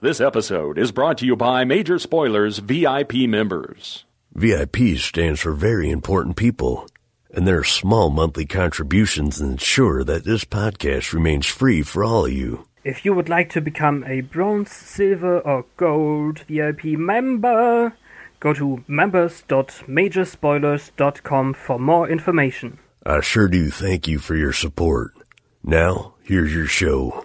This episode is brought to you by Major Spoilers VIP members. VIP stands for very important people, and their small monthly contributions ensure that this podcast remains free for all of you. If you would like to become a bronze, silver, or gold VIP member, go to members.majorspoilers.com for more information. I sure do thank you for your support. Now, here's your show.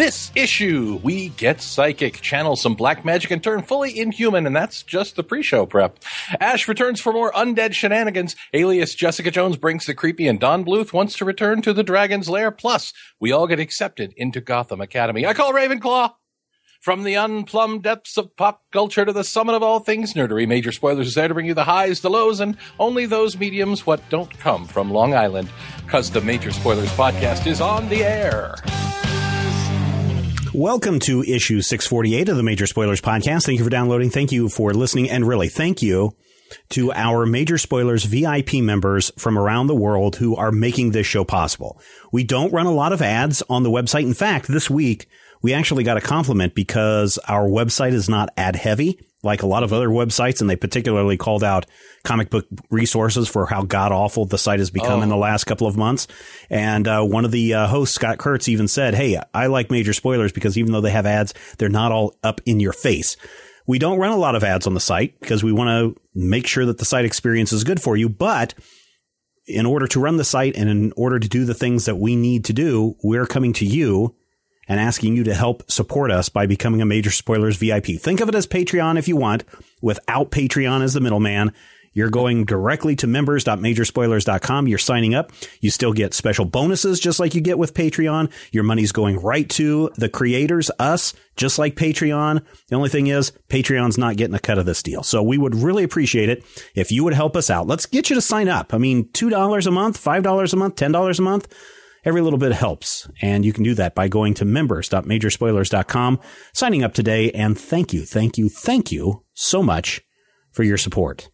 this issue, we get psychic, channel some black magic, and turn fully inhuman, and that's just the pre-show prep. Ash returns for more undead shenanigans. Alias Jessica Jones brings the creepy, and Don Bluth wants to return to the Dragon's Lair. Plus, we all get accepted into Gotham Academy. I call Ravenclaw. From the unplumbed depths of pop culture to the summit of all things nerdery, Major Spoilers is there to bring you the highs, the lows, and only those mediums what don't come from Long Island. Cause the Major Spoilers podcast is on the air. Welcome to issue 648 of the Major Spoilers Podcast. Thank you for downloading. Thank you for listening. And really, thank you to our Major Spoilers VIP members from around the world who are making this show possible. We don't run a lot of ads on the website. In fact, this week, we actually got a compliment because our website is not ad heavy like a lot of other websites, and they particularly called out comic book resources for how god awful the site has become oh. in the last couple of months. And uh, one of the uh, hosts, Scott Kurtz, even said, "Hey, I like major spoilers because even though they have ads, they're not all up in your face." We don't run a lot of ads on the site because we want to make sure that the site experience is good for you, but in order to run the site and in order to do the things that we need to do, we're coming to you and asking you to help support us by becoming a Major Spoilers VIP. Think of it as Patreon if you want, without Patreon as the middleman. You're going directly to members.majorspoilers.com. You're signing up. You still get special bonuses just like you get with Patreon. Your money's going right to the creators, us, just like Patreon. The only thing is Patreon's not getting a cut of this deal. So we would really appreciate it if you would help us out. Let's get you to sign up. I mean, $2 a month, $5 a month, $10 a month Every little bit helps, and you can do that by going to members.majorspoilers.com, signing up today, and thank you, thank you, thank you so much for your support.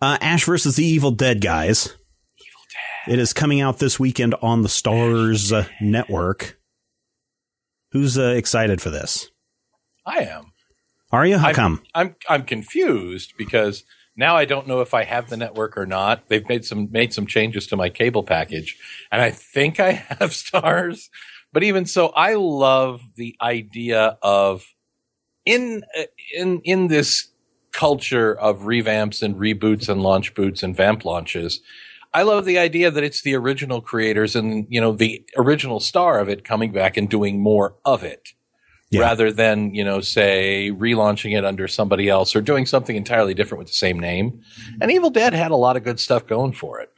Uh, Ash versus the Evil Dead, guys. Evil Dead. It is coming out this weekend on the Starz uh, network. Who's uh, excited for this? I am. Are you? How I'm, come? I'm I'm confused because now I don't know if I have the network or not. They've made some made some changes to my cable package, and I think I have Starz. But even so, I love the idea of in uh, in in this culture of revamps and reboots and launch boots and vamp launches. I love the idea that it's the original creators and you know the original star of it coming back and doing more of it yeah. rather than, you know, say relaunching it under somebody else or doing something entirely different with the same name. And Evil Dead had a lot of good stuff going for it.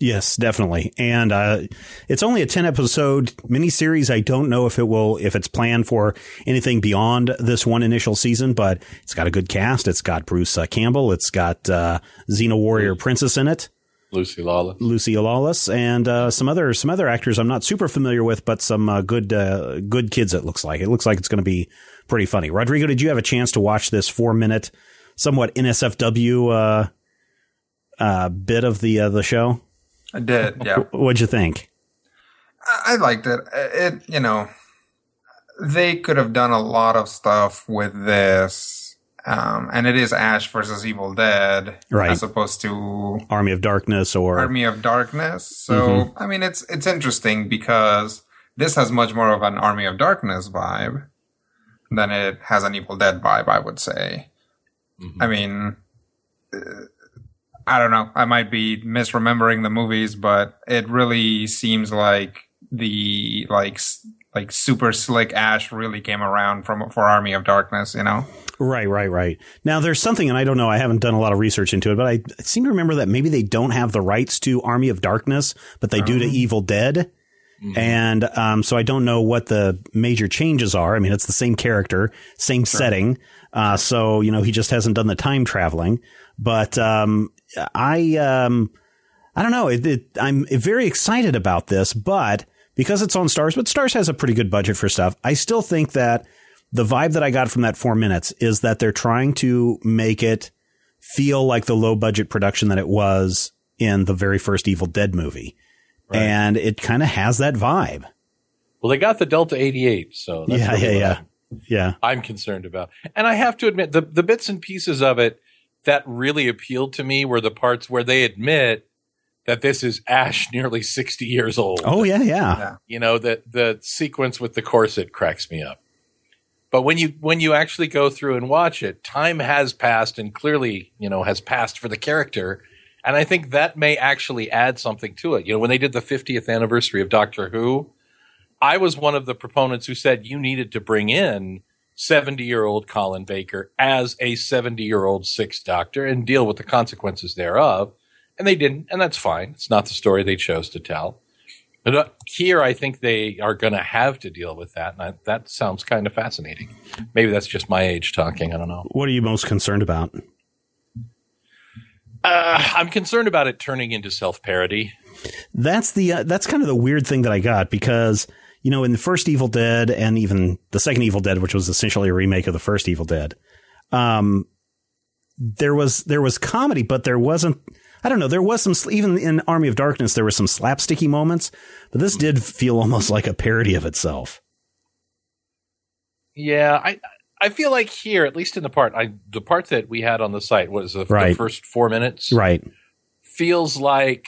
Yes, definitely. And uh, it's only a 10 episode miniseries. I don't know if it will, if it's planned for anything beyond this one initial season, but it's got a good cast. It's got Bruce uh, Campbell. It's got uh, Xena Warrior Princess in it. Lucy Lawless, Lucy Lawless, and uh, some other some other actors I'm not super familiar with, but some uh, good uh, good kids. It looks like it looks like it's going to be pretty funny. Rodrigo, did you have a chance to watch this four minute, somewhat NSFW uh, uh, bit of the uh, the show? I did. Yeah. What'd you think? I liked it. It you know they could have done a lot of stuff with this um, and it is Ash versus Evil Dead, right? As opposed to Army of Darkness or Army of Darkness. So mm-hmm. I mean, it's it's interesting because this has much more of an Army of Darkness vibe than it has an Evil Dead vibe. I would say. Mm-hmm. I mean, uh, I don't know. I might be misremembering the movies, but it really seems like the like like super slick Ash really came around from for Army of Darkness. You know. Right, right, right. Now there's something, and I don't know, I haven't done a lot of research into it, but I seem to remember that maybe they don't have the rights to Army of Darkness, but they um. do to uh-huh. Evil Dead. And um, so I don't know what the major changes are. I mean, it's the same character, same setting. Uh, so, you know, he just hasn't done the time traveling. But um, I, um, I don't know. It, it, I'm very excited about this, but because it's on Starz, but Starz has a pretty good budget for stuff. I still think that the vibe that I got from that four minutes is that they're trying to make it feel like the low budget production that it was in the very first Evil Dead movie. Right. And it kind of has that vibe. Well, they got the Delta 88, so yeah, yeah, yeah. I'm, yeah. I'm concerned about. And I have to admit, the, the bits and pieces of it that really appealed to me were the parts where they admit that this is Ash nearly 60 years old. Oh, yeah, yeah. yeah. You know, that the sequence with the corset cracks me up. But when you when you actually go through and watch it, time has passed and clearly, you know, has passed for the character and I think that may actually add something to it. You know, when they did the 50th anniversary of Doctor Who, I was one of the proponents who said you needed to bring in 70 year old Colin Baker as a 70 year old sixth doctor and deal with the consequences thereof. And they didn't, and that's fine. It's not the story they chose to tell. But uh, here, I think they are going to have to deal with that. And I, that sounds kind of fascinating. Maybe that's just my age talking. I don't know. What are you most concerned about? Uh, I'm concerned about it turning into self parody. That's the uh, that's kind of the weird thing that I got because you know in the first Evil Dead and even the second Evil Dead, which was essentially a remake of the first Evil Dead, um, there was there was comedy, but there wasn't. I don't know. There was some even in Army of Darkness. There were some slapsticky moments, but this did feel almost like a parody of itself. Yeah, I I feel like here, at least in the part, I the part that we had on the site was the, right. the first four minutes. Right. Feels like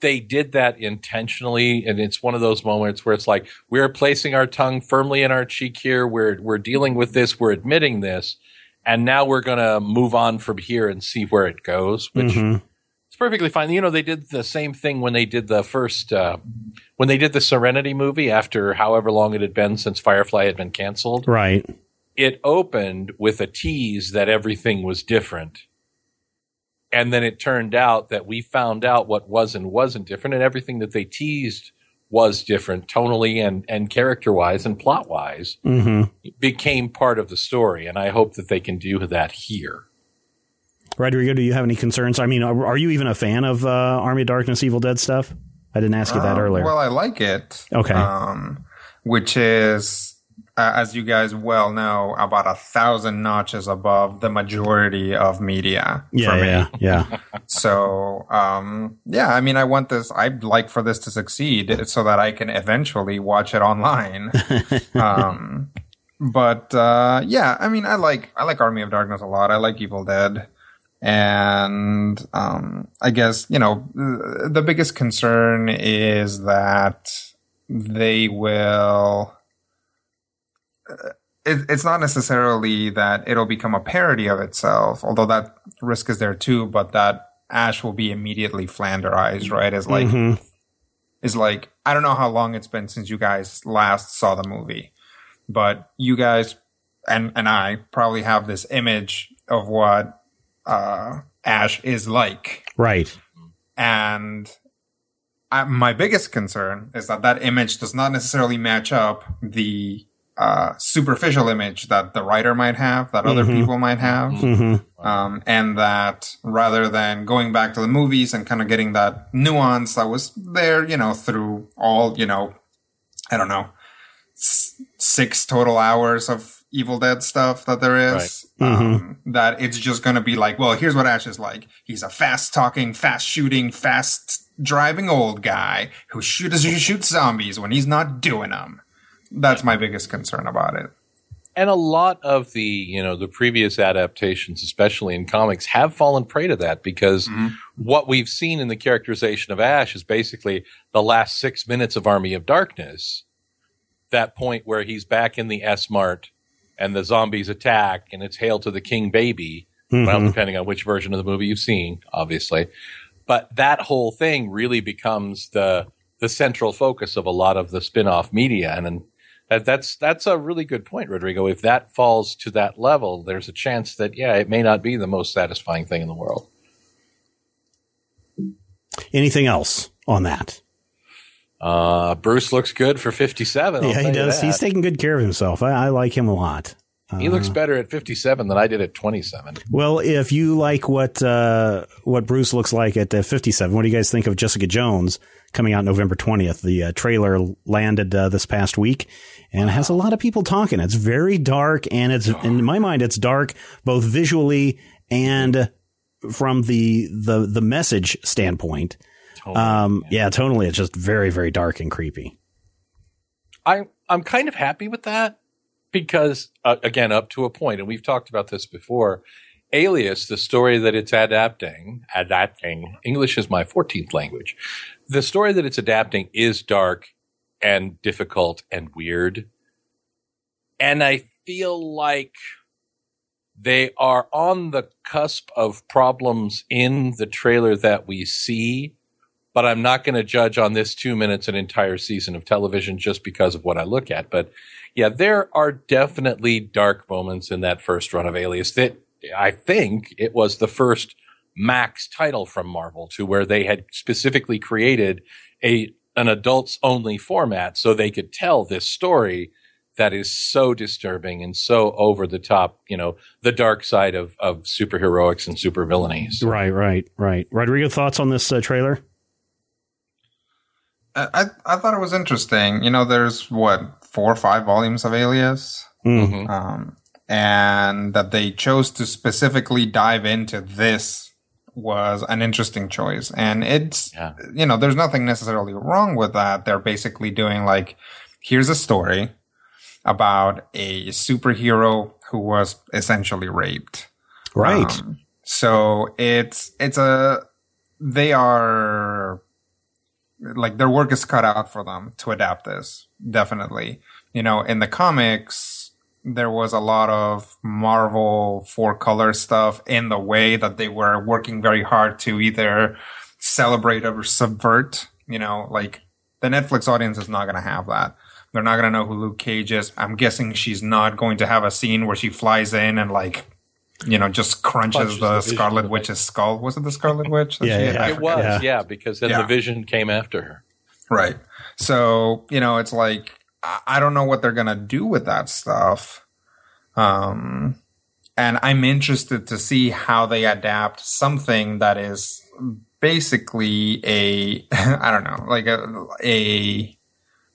they did that intentionally, and it's one of those moments where it's like we're placing our tongue firmly in our cheek here. We're we're dealing with this. We're admitting this, and now we're gonna move on from here and see where it goes. Which mm-hmm perfectly fine. You know, they did the same thing when they did the first, uh, when they did the Serenity movie after however long it had been since Firefly had been canceled. Right. It opened with a tease that everything was different. And then it turned out that we found out what was and wasn't different, and everything that they teased was different tonally and, and character wise and plot wise mm-hmm. became part of the story. And I hope that they can do that here. Rodrigo, do you have any concerns? I mean, are, are you even a fan of uh, Army of Darkness, Evil Dead stuff? I didn't ask you that um, earlier. Well, I like it. Okay. Um, which is, uh, as you guys well know, about a thousand notches above the majority of media. Yeah, yeah, yeah. so, um, yeah, I mean, I want this. I'd like for this to succeed so that I can eventually watch it online. um, but uh, yeah, I mean, I like I like Army of Darkness a lot. I like Evil Dead. And um, I guess, you know, the biggest concern is that they will. It, it's not necessarily that it'll become a parody of itself, although that risk is there too, but that Ash will be immediately Flanderized, right? As like, mm-hmm. is like, I don't know how long it's been since you guys last saw the movie, but you guys and, and I probably have this image of what uh, Ash is like. Right. And I, my biggest concern is that that image does not necessarily match up the uh, superficial image that the writer might have, that mm-hmm. other people might have. Mm-hmm. Um, and that rather than going back to the movies and kind of getting that nuance that was there, you know, through all, you know, I don't know, s- six total hours of Evil Dead stuff that there is. Right. Um, mm-hmm. That it's just going to be like, well, here's what Ash is like. He's a fast talking, fast shooting, fast driving old guy who shoots who shoots zombies when he's not doing them. That's my biggest concern about it. And a lot of the, you know, the previous adaptations, especially in comics, have fallen prey to that because mm-hmm. what we've seen in the characterization of Ash is basically the last six minutes of Army of Darkness. That point where he's back in the S Mart and the zombies attack and it's hail to the king baby. Mm-hmm. Well, depending on which version of the movie you've seen, obviously. But that whole thing really becomes the the central focus of a lot of the spin-off media and, and that, that's that's a really good point, Rodrigo. If that falls to that level, there's a chance that yeah, it may not be the most satisfying thing in the world. Anything else on that? Uh, Bruce looks good for 57. I'll yeah, he does. He's taking good care of himself. I, I like him a lot. He looks better at 57 than I did at 27. Well, if you like what uh, what Bruce looks like at uh, 57, what do you guys think of Jessica Jones coming out November 20th? The uh, trailer landed uh, this past week and has a lot of people talking. It's very dark, and it's in my mind, it's dark both visually and from the the the message standpoint. Um, yeah, tonally, it's just very very dark and creepy. I, I'm kind of happy with that because, uh, again, up to a point, and we've talked about this before. Alias, the story that it's adapting, adapting, English is my 14th language. The story that it's adapting is dark and difficult and weird. And I feel like they are on the cusp of problems in the trailer that we see, but I'm not going to judge on this two minutes an entire season of television just because of what I look at. But yeah, there are definitely dark moments in that first run of Alias that I think it was the first max title from Marvel to where they had specifically created a an adults only format so they could tell this story that is so disturbing and so over the top, you know, the dark side of, of superheroics and supervillainy. So Right, right, right. Rodrigo, thoughts on this uh, trailer? I, I I thought it was interesting. You know, there's what four or five volumes of Alias, Mhm. um, and that they chose to specifically dive into this was an interesting choice. And it's Yeah. you know, there's nothing necessarily wrong with that. They're basically doing like, here's a story about a superhero who was essentially raped. Right. Um, so it's it's a they are like their work is cut out for them to adapt this. Definitely, you know, in the comics there was a lot of Marvel four color stuff in the way that they were working very hard to either celebrate or subvert. You know, like the Netflix audience is not going to have that. They're not going to know who Luke Cage is. I'm guessing she's not going to have a scene where she flies in and like, you know, just crunches Punches the, the Scarlet the Witch's skull. Was it the Scarlet Witch? that Yeah, yeah. It was, Yeah. yeah, because then Yeah. the vision came after her. Right. So, you know, it's like, I I don't know what they're going to do with that stuff. Um, and I'm interested to see how they adapt something that is basically a, I don't know, like a, a,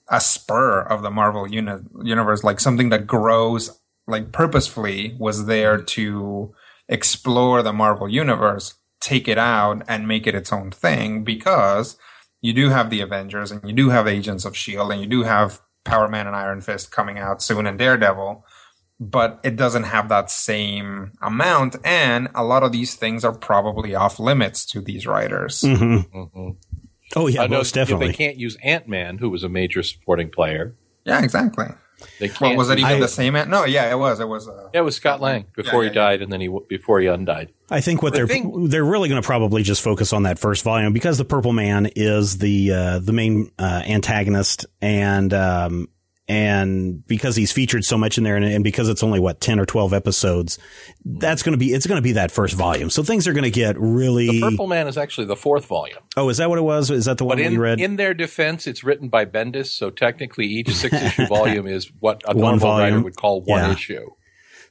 a spur of the Marvel uni- universe, like something that grows, like purposefully was there to explore the Marvel universe, take it out and make it its own thing because you do have the Avengers and you do have Agents of S.H.I.E.L.D. and you do have Power Man and Iron Fist coming out soon and Daredevil, but it doesn't have that same amount. And a lot of these things are probably off limits to these writers. hmm hmm Oh yeah, I know most They definitely. can't use Ant Man, who was a major supporting player. Yeah, exactly. They can't. Well, was it even I- the same? an- No, yeah, it was. It was. Uh, Yeah, it was Scott Lang before Yeah, he yeah, yeah. died, and then he before he undied. I think what The they're thing- they're really going to probably just focus on that first volume because the Purple Man is the uh, the main uh, antagonist, and um, and because he's featured so much in there, and, and because it's only what ten or twelve episodes, that's going to be it's going to be that first volume. So things are going to get really. The Purple Man is actually the fourth volume. oh, is that what it was? Is that the one But in, you read? in their defense, it's written by Bendis, so technically each six issue volume is what a One normal writer volume. would call one Yeah. issue.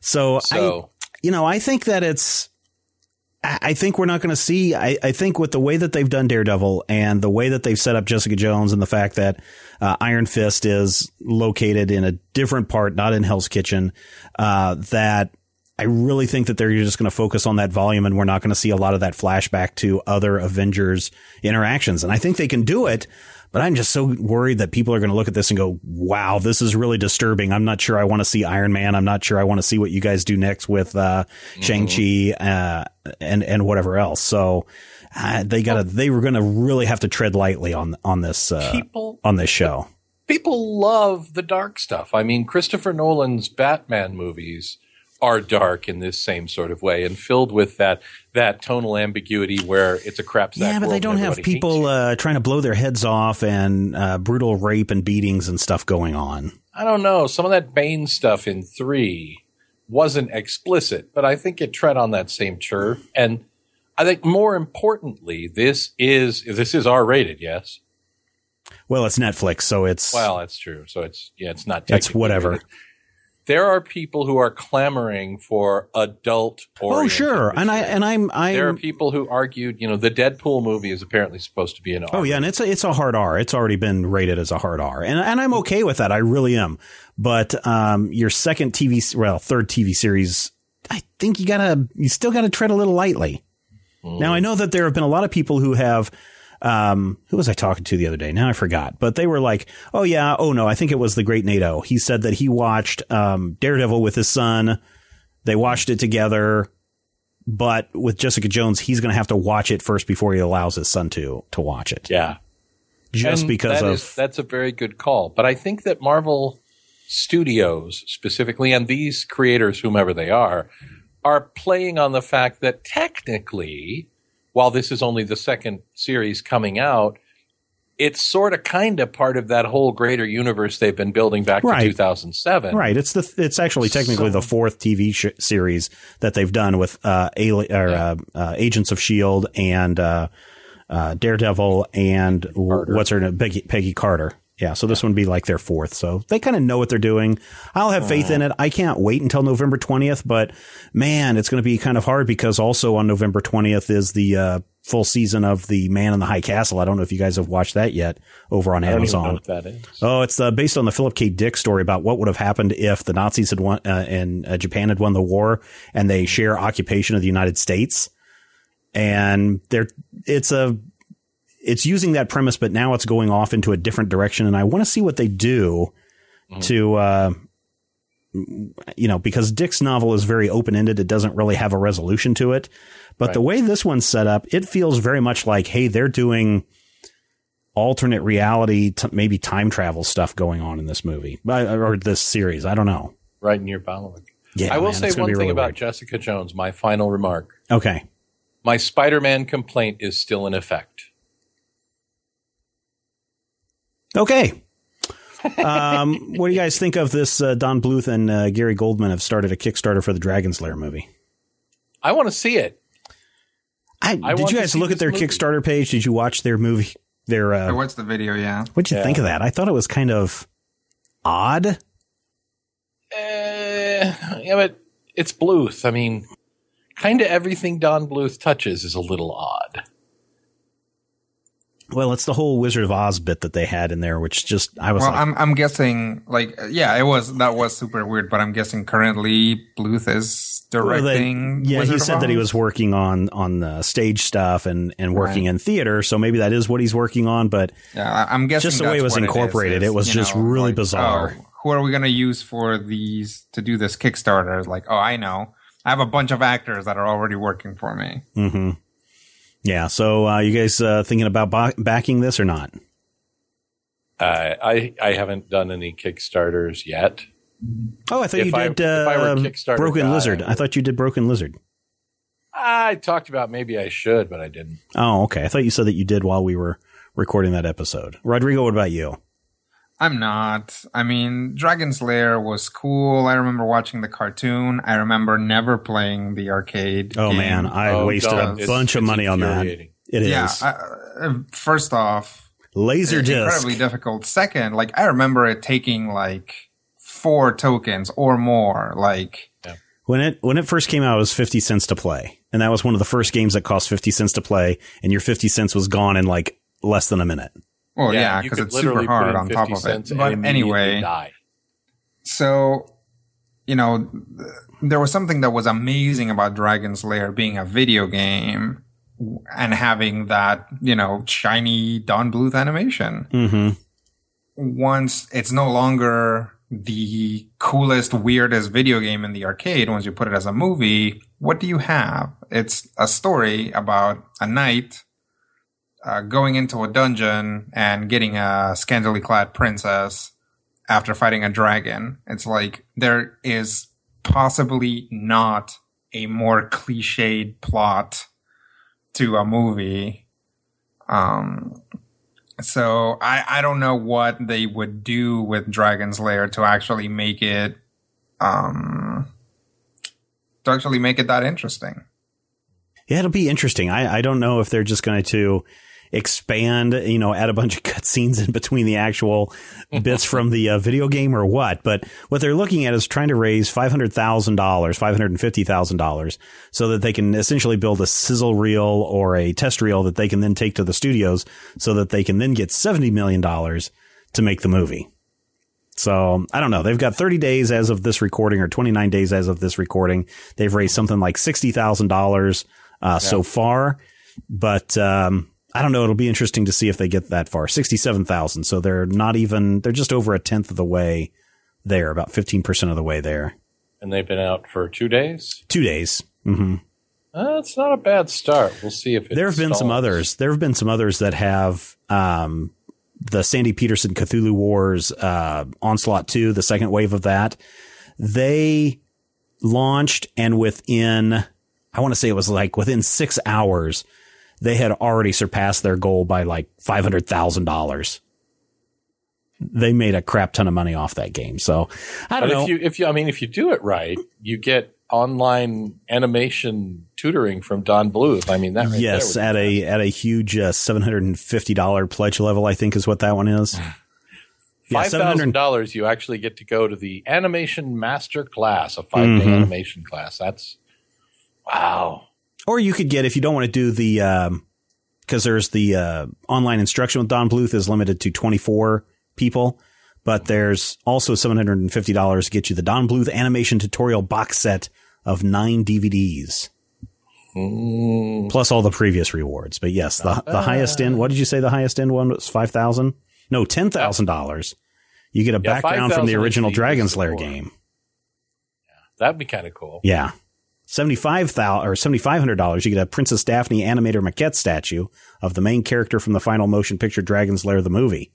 so So I, you know, I think that it's. I I think we're not going to see. I, I think with the way that they've done Daredevil and the way that they've set up Jessica Jones and the fact that uh, Iron Fist is located in a different part, not in Hell's Kitchen, uh, that I really think that they're just going to focus on that volume and we're not going to see a lot of that flashback to other Avengers interactions. And I think they can do it, but I'm just so worried that people are going to look at this and go, wow, this is really disturbing. I'm not sure I want to see Iron Man. I'm not sure I want to see what you guys do next with, uh, Shang-Chi, uh, and, and whatever else. So, uh, they gotta, they were going to really have to tread lightly on, on this, uh, people on this show. people love the dark stuff. I mean, Christopher Nolan's Batman movies are dark in this same sort of way and filled with that that tonal ambiguity where it's a crap sack Yeah, but they don't have people uh, trying to blow their heads off and uh, brutal rape and beatings and stuff going on. I don't know. Some of that Bane stuff in three wasn't explicit, but I think it tread on that same turf. And I think more importantly, this is this is R rated. Yes, Well, it's Netflix, so it's Well, that's true. So it's yeah, it's not. It's whatever. There are people who are clamoring for adult. oh sure, and I and I'm there are people who argued, you know, the Deadpool movie is apparently supposed to be an. R. Oh yeah, and it's a, it's a hard R. It's already been rated as a hard R, and and I'm okay with that. I really am. But um, your second TV, well, third TV series, I think you gotta you still gotta tread a little lightly. Now I know that there have been a lot of people who have. Um, who was I talking to the other day? Now I forgot, but they were like, "Oh yeah, oh no, I think it was the Great NATO." He said that he watched um, Daredevil with his son. They watched it together, but with Jessica Jones, he's going to have to watch it first before he allows his son to to watch it. Yeah, just And because that of is- that's a very good call. But I think that Marvel Studios specifically, and these creators, whomever they are, are playing on the fact that technically, while this is only the second series coming out, it's sort of kind of part of that whole greater universe they've been building back Right. to 2007. right. It's the it's actually technically the fourth TV sh- series that they've done with uh, Ali- or, uh, uh, Agents of Shield and uh, uh, Daredevil and w- what's her name Peggy, Peggy Carter. Yeah, so this one would be like their fourth. So they kind of know what they're doing. I'll have faith in it. I can't wait until November 20th, but man, it's going to be kind of hard because also on November 20th is the uh, full season of The Man in the High Castle. I don't know if you guys have watched that yet over on I don't even Amazon. know what that is. Oh, it's uh, based on the Philip K. Dick story about what would have happened if the Nazis had won uh, and uh, Japan had won the war, and they share occupation of the United States. And they're it's a it's using that premise, but now it's going off into a different direction, and I want to see what they do to. Uh, you know, because Dick's novel is very open ended, it doesn't really have a resolution to it. But the way this one's set up, it feels very much like, hey, they're doing alternate reality, t- maybe time travel stuff going on in this movie Uh, or this series. I don't know. Right near your. Yeah, I will man, say one thing really about weird. Jessica Jones. My final remark. Okay. My Spider-Man complaint is still in effect. Okay. um, what do you guys think of this? Uh, Don Bluth and uh, Gary Goldman have started a Kickstarter for the Dragon's Lair movie. I want to see it. I, I did you guys look at their movie. Kickstarter page? Did you watch their movie? Their I uh, watched the video, yeah. what'd you Yeah. think of that? I thought it was kind of odd. Uh, yeah, but it's Bluth. I mean, kind of everything Don Bluth touches is a little odd. Well, it's the whole Wizard of Oz bit that they had in there, which just I was Well, like, I'm I'm guessing like yeah, it was that was super weird, but I'm guessing currently Bluth is Well, they- directing. yeah, Wizard he said that he was working on on the stage stuff and and working Right. in theater, so maybe that is what he's working on. But Yeah, I'm guessing Just the way it was what is, incorporated, is, it was just know, really like, bizarre. oh, who are we gonna use for these to do this Kickstarter? Like, oh, I know. I have a bunch of actors that are already working for me. hmm yeah, so uh, you guys uh, thinking about ba- backing this or not? Uh, I I haven't done any Kickstarters yet. Oh, I thought If you did I were uh, Broken guy, Lizard. I thought you did Broken Lizard. I talked about maybe I should, but I didn't. Oh, okay. I thought you said that you did while we were recording that episode. Rodrigo, what about you? I'm not. I mean, Dragon's Lair was cool. I remember watching the cartoon. I remember never playing the arcade. Oh game. man, I Oh, wasted don't. a It's- bunch of money on that. infuriating. It is yeah. I, uh, first off, laser it's disc. incredibly difficult. Second, like I remember it taking like four tokens or more. Like When it when it first came out, it was fifty cents to play, and that was one of the first games that cost fifty cents to play, and your fifty cents was gone in like less than a minute. Well, yeah, you because could it's super hard on top of it. But anyway, die. so you know, th- there was something that was amazing about Dragon's Lair being a video game and having that, you know, shiny Don Bluth animation. Mm-hmm. Once it's no longer the coolest, weirdest video game in the arcade, once you put it as a movie, what do you have? It's a story about a knight uh, going into a dungeon and getting a scantily clad princess after fighting a dragon. It's like there is possibly not a more cliched plot to a movie. Um, so I, I don't know what they would do with Dragon's Lair to actually make it, um, to actually make it that interesting. Yeah, it'll be interesting. I, I don't know if they're just going to expand, you know, add a bunch of cutscenes in between the actual bits from the uh, video game or what. But what they're looking at is trying to raise $500,000, $550,000 so that they can essentially build a sizzle reel or a test reel that they can then take to the studios so that they can then get $70 million to make the movie. So I don't know. They've got 30 days as of this recording or 29 days as of this recording. They've raised something like $60,000 uh, yeah. so far, but, um, I don't know. It'll be interesting to see if they get that far. 67,000. So they're not even, they're just over a tenth of the way there, about 15% of the way there. And they've been out for two days? Two days. Mm-hmm. Uh, it's not a bad start. We'll see if There have been some others. There have been some others that have, um, the Sandy Petersen Cthulhu Wars, uh, Onslaught 2, the second wave of that. They launched and within, I want to say it was like within six hours, they had already surpassed their goal by like $500,000. They made a crap ton of money off that game. So I don't but know. If you, if you, I mean, if you do it right, you get online animation tutoring from Don Bluth. I mean, that right yes, at a at a huge uh, seven hundred and fifty dollar pledge level, I think is what that one is. Five thousand yeah, dollars, you actually get to go to the animation master class, a five day mm-hmm. animation class. That's wow. Or you could get if you don't want to do the because um, there's the uh, online instruction with Don Bluth is limited to 24 people, but there's also $750 to get you the Don Bluth animation tutorial box set of nine DVDs. Mm. Plus all the previous rewards. But yes, the the highest end. What did you say? The highest end one was five thousand. No, ten thousand dollars. You get a yeah, background from the original Dragon's Lair game. Yeah, that'd be kind of cool. Yeah, seventy five thousand or seventy five hundred dollars, you get a Princess Daphne animator maquette statue of the main character from the final motion picture Dragon's Lair the movie.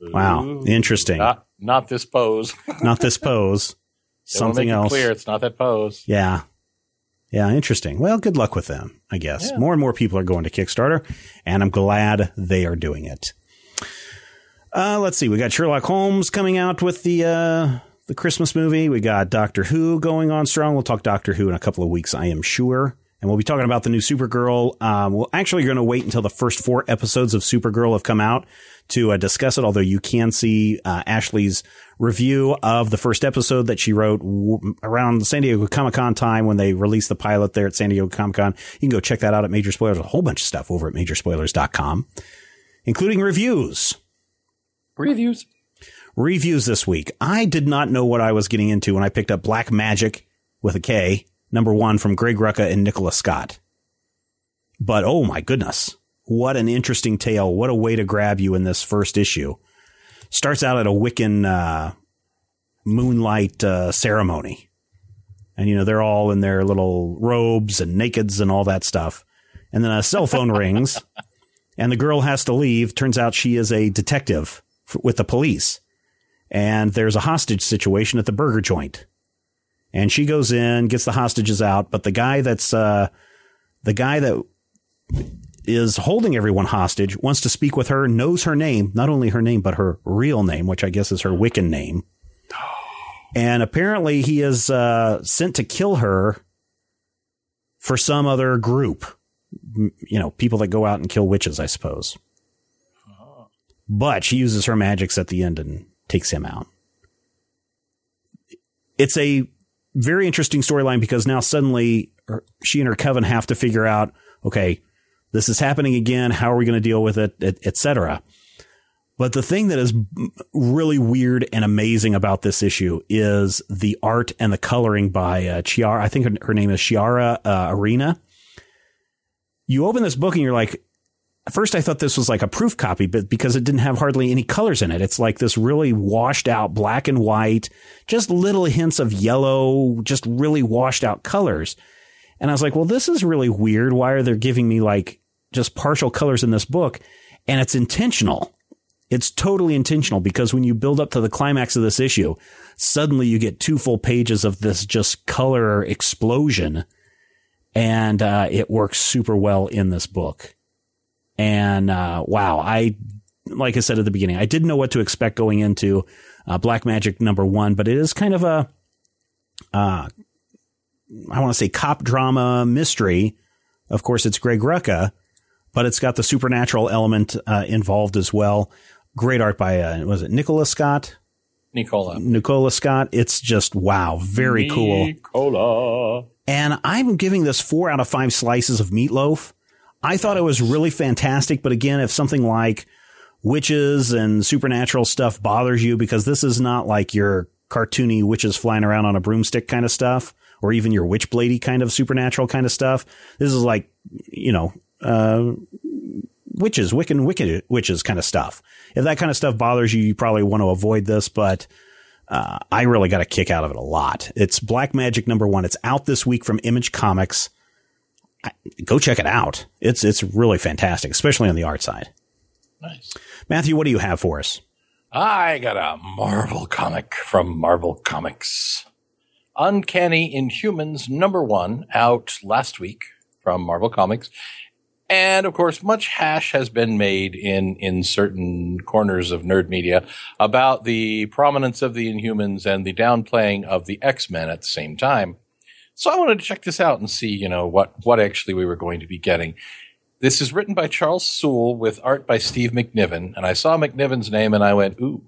Wow, Ooh, interesting. Not, not this pose. not this pose. Something else. clear, it's not that pose. Yeah, yeah, interesting. Well, good luck with them. I guess yeah. more and more people are going to Kickstarter, and I'm glad they are doing it. Uh, let's see. We got Sherlock Holmes coming out with the uh, the Christmas movie. We got Doctor Who going on strong. We'll talk Doctor Who in a couple of weeks, I am sure. And we'll be talking about the new Supergirl. Um, we're actually going to wait until the first four episodes of Supergirl have come out to uh, discuss it, although you can see uh, Ashley's review of the first episode that she wrote w- around San Diego Comic Con time when they released the pilot there at San Diego Comic Con. You can go check that out at Major Spoilers. A whole bunch of stuff over at majorspoilers.com, including reviews. Reviews reviews this week. I did not know what I was getting into when I picked up Black Magick with a K, number one from Greg Rucka and Nicola Scott. But oh my goodness, what an interesting tale. What a way to grab you in this first issue. Starts out at a Wiccan uh, moonlight uh, ceremony. And, you know, they're all in their little robes and nakeds and all that stuff. And then a cell phone rings and the girl has to leave. Turns out she is a detective with the police and there's a hostage situation at the burger joint. And she goes in, gets the hostages out, but the guy that's uh, the guy that is holding everyone hostage wants to speak with her, knows her name, not only her name but her real name, which I guess is her Wiccan name. And apparently he is uh, sent to kill her for some other group. You know, people that go out and kill witches, I suppose. But she uses her magics at the end and takes him out. It's a very interesting storyline because now suddenly she and her coven have to figure out, okay, this is happening again. How are we going to deal with it, etc. But the thing that is really weird and amazing about this issue is the art and the coloring by uh, Chiara. I think her, her name is Chiara uh, Arena. You open this book and you're like, at first I thought this was like a proof copy, but because it didn't have hardly any colors in it, it's like this really washed out black and white, just little hints of yellow, just really washed out colors. And I was like, well, this is really weird. Why are they giving me like just partial colors in this book? And it's intentional. It's totally intentional because when you build up to the climax of this issue, suddenly you get two full pages of this just color explosion. And uh, it works super well in this book. And uh, wow, I like I said at the beginning, I didn't know what to expect going into uh, Black Magick number one, but it is kind of a uh, I want to say cop drama mystery. Of course, it's Greg Rucka, but it's got the supernatural element uh, involved as well. Great art by uh, was it Nicola Scott? Nicola. Nicola Scott. It's just wow, very cool. Nicola. And I'm giving this four out of five slices of meatloaf. I thought it was really fantastic, but again, if something like witches and supernatural stuff bothers you, because this is not like your cartoony witches flying around on a broomstick kind of stuff, or even your witchbladey kind of supernatural kind of stuff. This is like, you know, uh, witches, Wiccan, wicked witches kind of stuff. If that kind of stuff bothers you, you probably want to avoid this, but uh, I really got a kick out of it a lot. It's Black Magick number one. It's out this week from Image Comics. Go check it out. It's it's really fantastic, especially on the art side. Nice. Matthew, what do you have for us? I got a Marvel comic from Marvel Comics. Uncanny Inhumans number one out last week from Marvel Comics. And of course, much hash has been made in, in certain corners of nerd media about the prominence of the Inhumans and the downplaying of the X-Men at the same time. So I wanted to check this out and see, you know, what, what actually we were going to be getting. This is written by Charles Soule with art by Steve McNiven. And I saw McNiven's name and I went, ooh,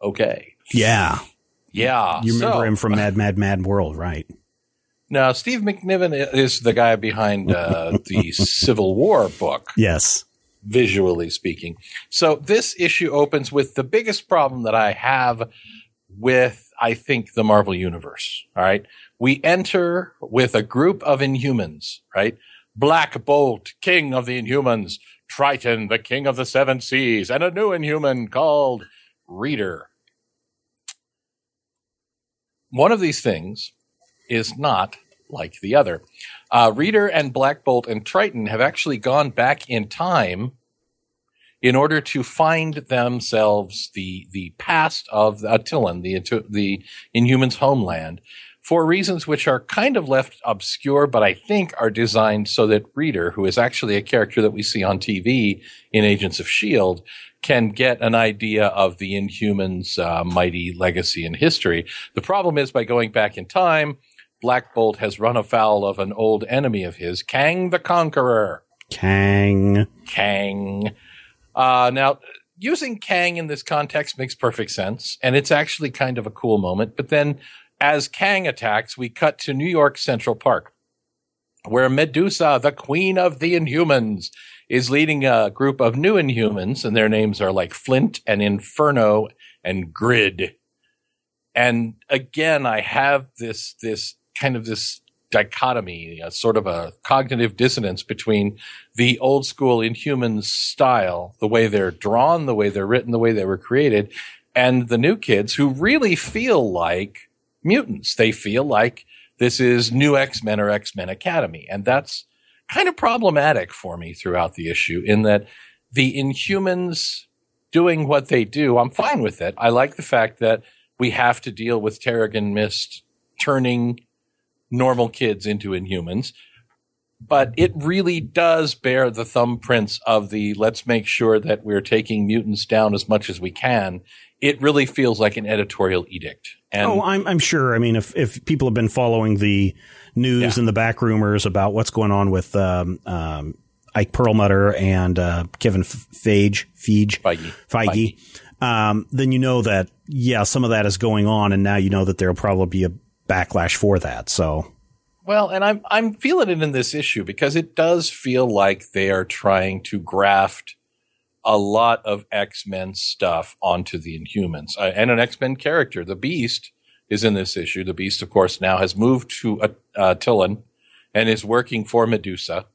okay. Yeah. Yeah. You remember So- him from Mad Mad Mad World, right? Now, Steve McNiven is the guy behind uh, the Civil War book, Yes. visually speaking. So this issue opens with the biggest problem that I have with, I think, the Marvel Universe. All right. We enter with a group of Inhumans, right? Black Bolt, king of the Inhumans, Triton, the king of the seven seas, and a new Inhuman called Reader. One of these things is not like the other. Uh, Reader and Black Bolt and Triton have actually gone back in time in order to find themselves the the past of Attilan, the the Inhumans' homeland, for reasons which are kind of left obscure, but I think are designed so that Reader, who is actually a character that we see on TV in Agents of Shield, can get an idea of the Inhumans' uh, mighty legacy and history. The problem is by going back in time, Black Bolt has run afoul of an old enemy of his, Kang the Conqueror. Kang. Kang. Uh, now, using Kang in this context makes perfect sense, and it's actually kind of a cool moment. But then, as Kang attacks, we cut to New York Central Park, where Medusa, the queen of the Inhumans, is leading a group of new Inhumans, and their names are like Flint and Inferno and Grid. And again, I have this this kind of this dichotomy, a sort of a cognitive dissonance between the old school Inhumans style, the way they're drawn, the way they're written, the way they were created, and the new kids who really feel like mutants. They feel like this is new X-Men or X-Men Academy. And that's kind of problematic for me throughout the issue in that the Inhumans doing what they do, I'm fine with it. I like the fact that we have to deal with Terrigen Mist turning normal kids into Inhumans. But it really does bear the thumbprints of the let's make sure that we're taking mutants down as much as we can. It really feels like an editorial edict. And oh, I'm, I'm sure. I mean, if, if people have been following the news Yeah. and the back rumors about what's going on with um, um, Ike Perlmutter and uh, Kevin Feige, Feige, Feige. Feige, Um, then you know that, yeah, some of that is going on. And now you know that there'll probably be a backlash for that. So, Well, and I'm I'm feeling it in this issue because it does feel like they are trying to graft a lot of X-Men stuff onto the Inhumans. Uh, and an X-Men character, the Beast, is in this issue. The Beast, of course, now has moved to uh, uh, and is working for Medusa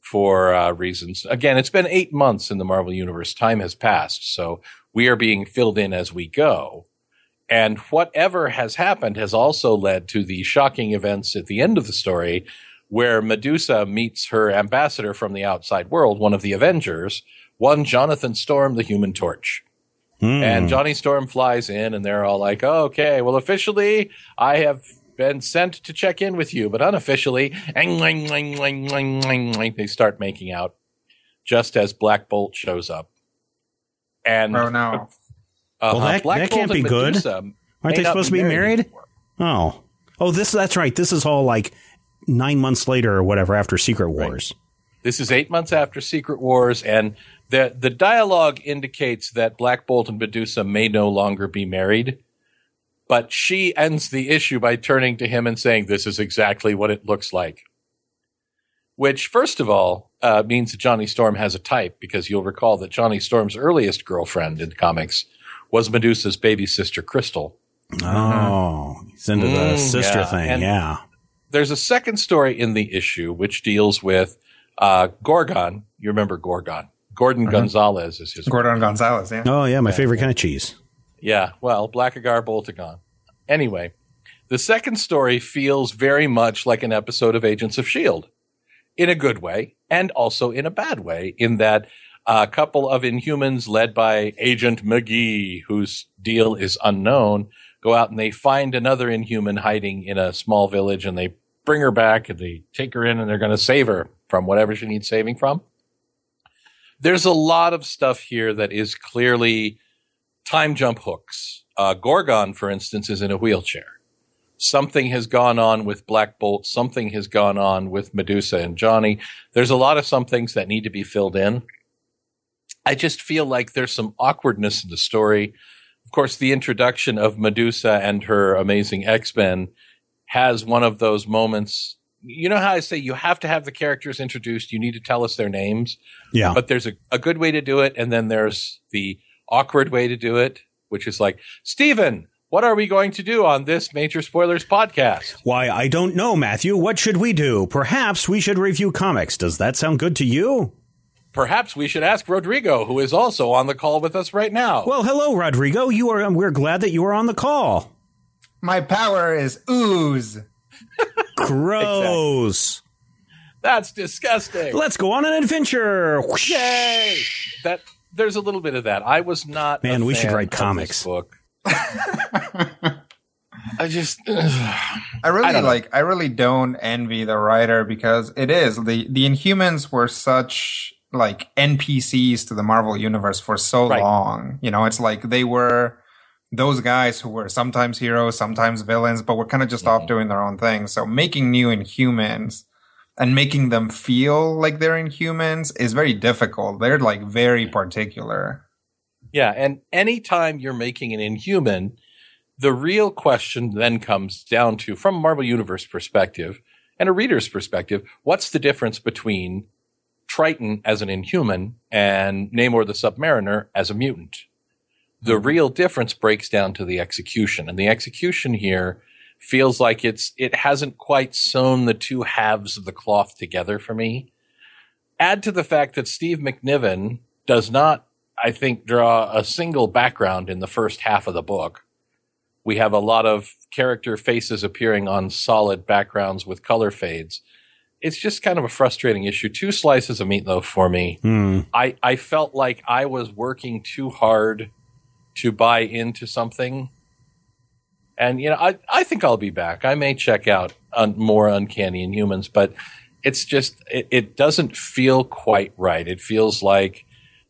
for uh, reasons. Again, it's been eight months in the Marvel Universe. Time has passed, so we are being filled in as we go. And whatever has happened has also led to the shocking events at the end of the story where Medusa meets her ambassador from the outside world, one of the Avengers, one Jonathan Storm, the Human Torch. hmm. And Johnny Storm flies in and they're all like, oh, okay, well, officially I have been sent to check in with you, but unofficially, "Ang, lang, lang, lang, lang, lang," lang," they start making out just as Black Bolt shows up. And Oh no. uh, Well, that- Black that Bolt can't and be good. Medusa Aren't they supposed to be married? anymore. oh, oh, this, that's right. This is all like nine months later or whatever after Secret Wars. This is eight months after Secret Wars, and the the dialogue indicates that Black Bolt and Medusa may no longer be married. But she ends the issue by turning to him and saying, "This is exactly what it looks like." Which, first of all, uh, means that Johnny Storm has a type, because you'll recall that Johnny Storm's earliest girlfriend in comics was Medusa's baby sister, Crystal. Oh, he's into the Mm, sister yeah, thing. and- yeah. There's a second story in the issue which deals with uh, Gorgon. You remember Gorgon? Gorgon uh-huh. Gonzalez is his Gorgon Gonzalez, yeah. Oh, yeah. My favorite kind of cheese. Yeah, well, Blackagar Boltagon. Anyway, the second story feels very much like an episode of Agents of S.H.I.E.L.D. in a good way and also in a bad way, in that a couple of Inhumans led by Agent McGee, whose deal is unknown, go out and they find another Inhuman hiding in a small village and they bring her back and they take her in and they're going to save her from whatever she needs saving from. There's a lot of stuff here that is clearly time jump hooks. Uh, Gorgon, for instance, is in a wheelchair. Something has gone on with Black Bolt. Something has gone on with Medusa and Johnny. There's a lot of some things that need to be filled in. I just feel like there's some awkwardness in the story. Of course, the introduction of Medusa and her amazing X-Men has one of those moments. You know how I say you have to have the characters introduced. You need to tell us their names. Yeah. But there's a, a good way to do it, and then there's the awkward way to do it, which is like, Steven, what are we going to do on this Major Spoilers podcast? Why, I don't know, Matthew. What should we do? Perhaps we should review comics. Does that sound good to you? Perhaps we should ask Rodrigo, who is also on the call with us right now. Well, hello, Rodrigo. You are. Um, we're glad that you are on the call. My power is ooze. Gross. That's disgusting. Let's go on an adventure. Whoosh. Yay! That there's a little bit of that. I was not. Man, a we should write comics. book. I just I really I don't know. like. I really don't envy the writer because it is the the Inhumans were such like NPCs to the Marvel universe for so Right. long. You know, it's like they were those guys who were sometimes heroes, sometimes villains, but were kind of just Mm-hmm. off doing their own thing. So making new Inhumans and making them feel like they're Inhumans is very difficult. They're like very particular. Yeah, and anytime you're making an inhuman, the real question then comes down to, from a Marvel Universe perspective and a reader's perspective, what's the difference between Triton as an inhuman and Namor the Submariner as a mutant? The real difference breaks down to the execution, and the execution here feels like it's it hasn't quite sewn the two halves of the cloth together for me. Add to the fact that Steve McNiven does not I think, draw a single background in the first half of the book. We have a lot of character faces appearing on solid backgrounds with color fades. It's just kind of a frustrating issue. Two slices of meatloaf for me. Hmm. I, I felt like I was working too hard to buy into something. And, you know, I, I think I'll be back. I may check out un, more Uncanny Inhumans, but it's just, it, it doesn't feel quite right. It feels like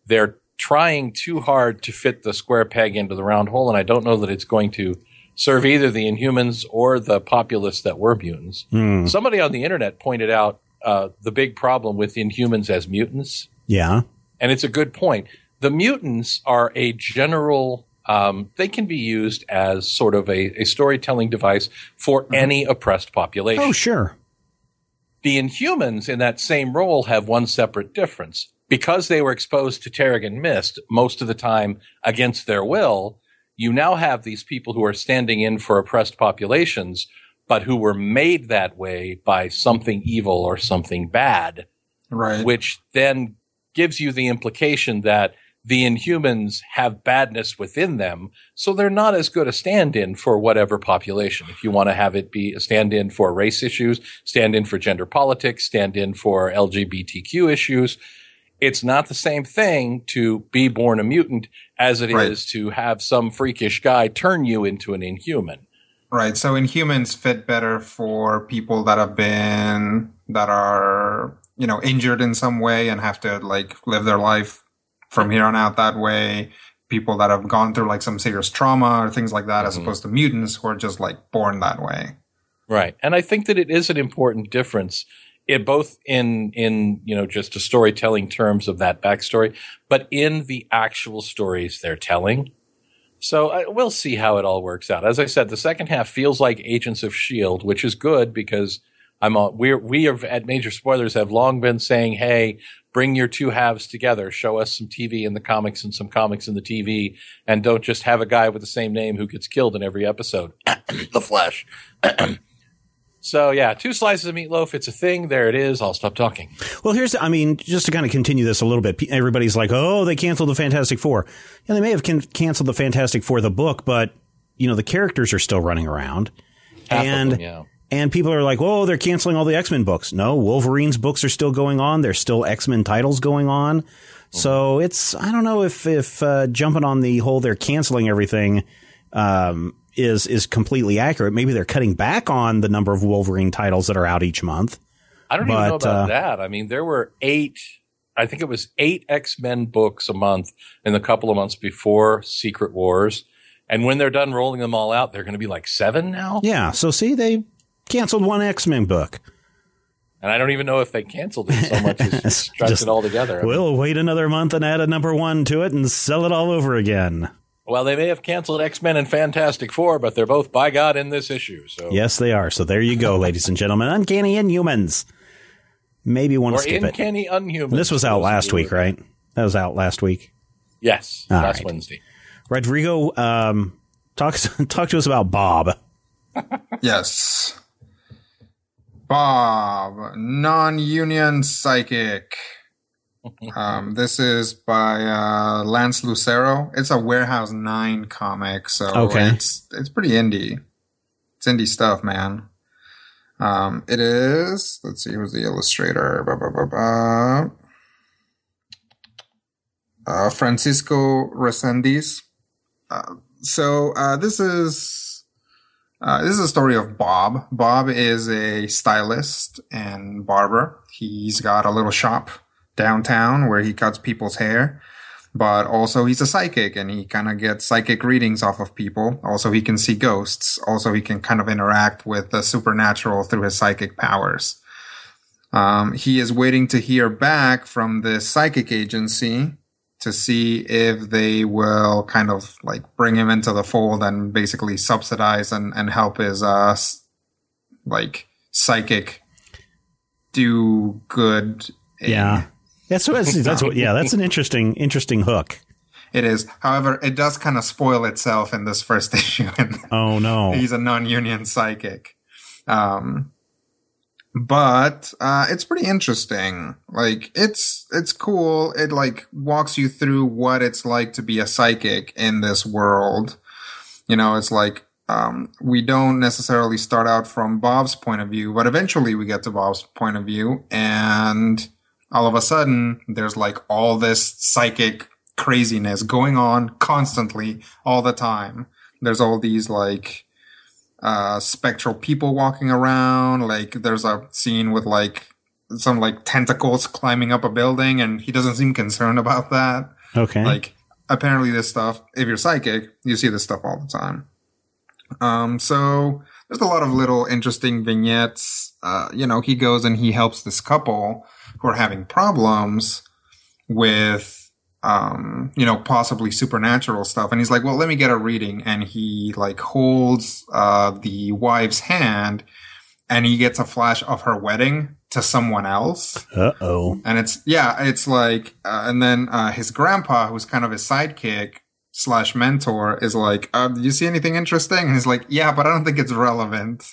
they're trying too hard to fit the square peg into the round hole, and I don't know that it's going to serve either the Inhumans or the populace that were mutants. Hmm. Somebody on the internet pointed out uh, the big problem with Inhumans as mutants, Yeah. and it's a good point. The mutants are a general. Um, they can be used as sort of a, a storytelling device for any oppressed population. Oh, sure. The Inhumans in that same role have one separate difference. Because they were exposed to Terrigen Mist most of the time against their will, you now have these people who are standing in for oppressed populations, but who were made that way by something evil or something bad, Right. which then gives you the implication that the Inhumans have badness within them, so they're not as good a stand-in for whatever population. If you want to have it be a stand-in for race issues, stand in for gender politics, stand in for LGBTQ issues, it's not the same thing to be born a mutant as it is Right. to have some freakish guy turn you into an inhuman. Right. So Inhumans fit better for people that have been that are you know injured in some way and have to like live their life from here on out that way. People that have gone through like some serious trauma or things like that, as Mhm. opposed to mutants who are just like born that way. Right. And I think that it is an important difference it both in in you know just a storytelling terms of that backstory, but in the actual stories they're telling. So uh, we'll see how it all works out. As I said, the second half feels like Agents of Shield, which is good because I'm all, we're we have at Major Spoilers have long been saying, hey, bring your two halves together, show us some TV in the comics and some comics in the TV, and don't just have a guy with the same name who gets killed in every episode. the Flash. So yeah, two slices of meatloaf. It's a thing. There it is. I'll stop talking. Well, here's, I mean, just to kind of continue this a little bit, everybody's like, oh, they canceled the Fantastic Four. Yeah, they may have can- canceled the Fantastic Four, the book, but, you know, the characters are still running around. Half and, them, yeah. And people are like, oh, they're canceling all the X Men books. No, Wolverine's books are still going on. There's still X Men titles going on. So it's, I don't know if, if, uh, jumping on the whole they're canceling everything, um, is is completely accurate. Maybe they're cutting back on the number of Wolverine titles that are out each month. I don't even know about uh, that. I mean, there were eight. I think it was eight X Men books a month in the couple of months before Secret Wars, and when they're done rolling them all out, they're going to be like seven now. Yeah. So see, they canceled one X Men book. And I don't even know if they canceled it so much as stretched Just- it all together. We'll wait another month and add a number one to it and sell it all over again. well, they may have canceled X Men and Fantastic Four, but they're both by God in this issue. So Yes, they are. So there you go, ladies and gentlemen. Uncanny Inhumans. Maybe want to or skip it. Uncanny Unhuman. This was out last week, right? That was out last week. Yes, All last right. Wednesday. Rodrigo, um, talk talk to us about Bob. Yes. Bob, non-union psychic. Um, this is by uh, Lance Lucero. It's a Warehouse Nine comic, so Okay. it's it's pretty indie. It's indie stuff, man. Um, it is. Let's see, who's the illustrator? Ba, ba, ba, ba. Uh, Francisco Resendiz. Uh, so uh, this is uh, this is a story of Bob. Bob is a stylist and barber. He's got a little shop downtown where he cuts people's hair, but also he's a psychic and he kind of gets psychic readings off of people. Also, he can see ghosts. Also, he can kind of interact with the supernatural through his psychic powers. Um, he is waiting to hear back from the psychic agency to see if they will kind of like bring him into the fold and basically subsidize and, and help his uh like psychic do good Yeah, that's what that's what. Yeah, that's an interesting interesting hook. it is however it does kind of spoil itself in this first issue Oh no. he's a non-union psychic um but uh it's pretty interesting. Like it's it's cool. It like walks you through what it's like to be a psychic in this world. You know it's like um we don't necessarily start out from bob's point of view but eventually we get to bob's point of view and all of a sudden there's like all this psychic craziness going on constantly all the time. There's all these like uh spectral people walking around. Like there's a scene with like some like tentacles climbing up a building and he doesn't seem concerned about that. Okay. like apparently this stuff if you're psychic you see this stuff all the time. Um so there's a lot of little interesting vignettes. Uh you know he goes and he helps this couple who are having problems with um you know possibly supernatural stuff. And he's like well let me get a reading. And he like holds uh the wife's hand and he gets a flash of her wedding to someone else. Uh oh. and it's yeah it's like uh, and then uh his grandpa who's kind of his sidekick slash mentor is like uh do you see anything interesting? And he's like yeah but i don't think it's relevant.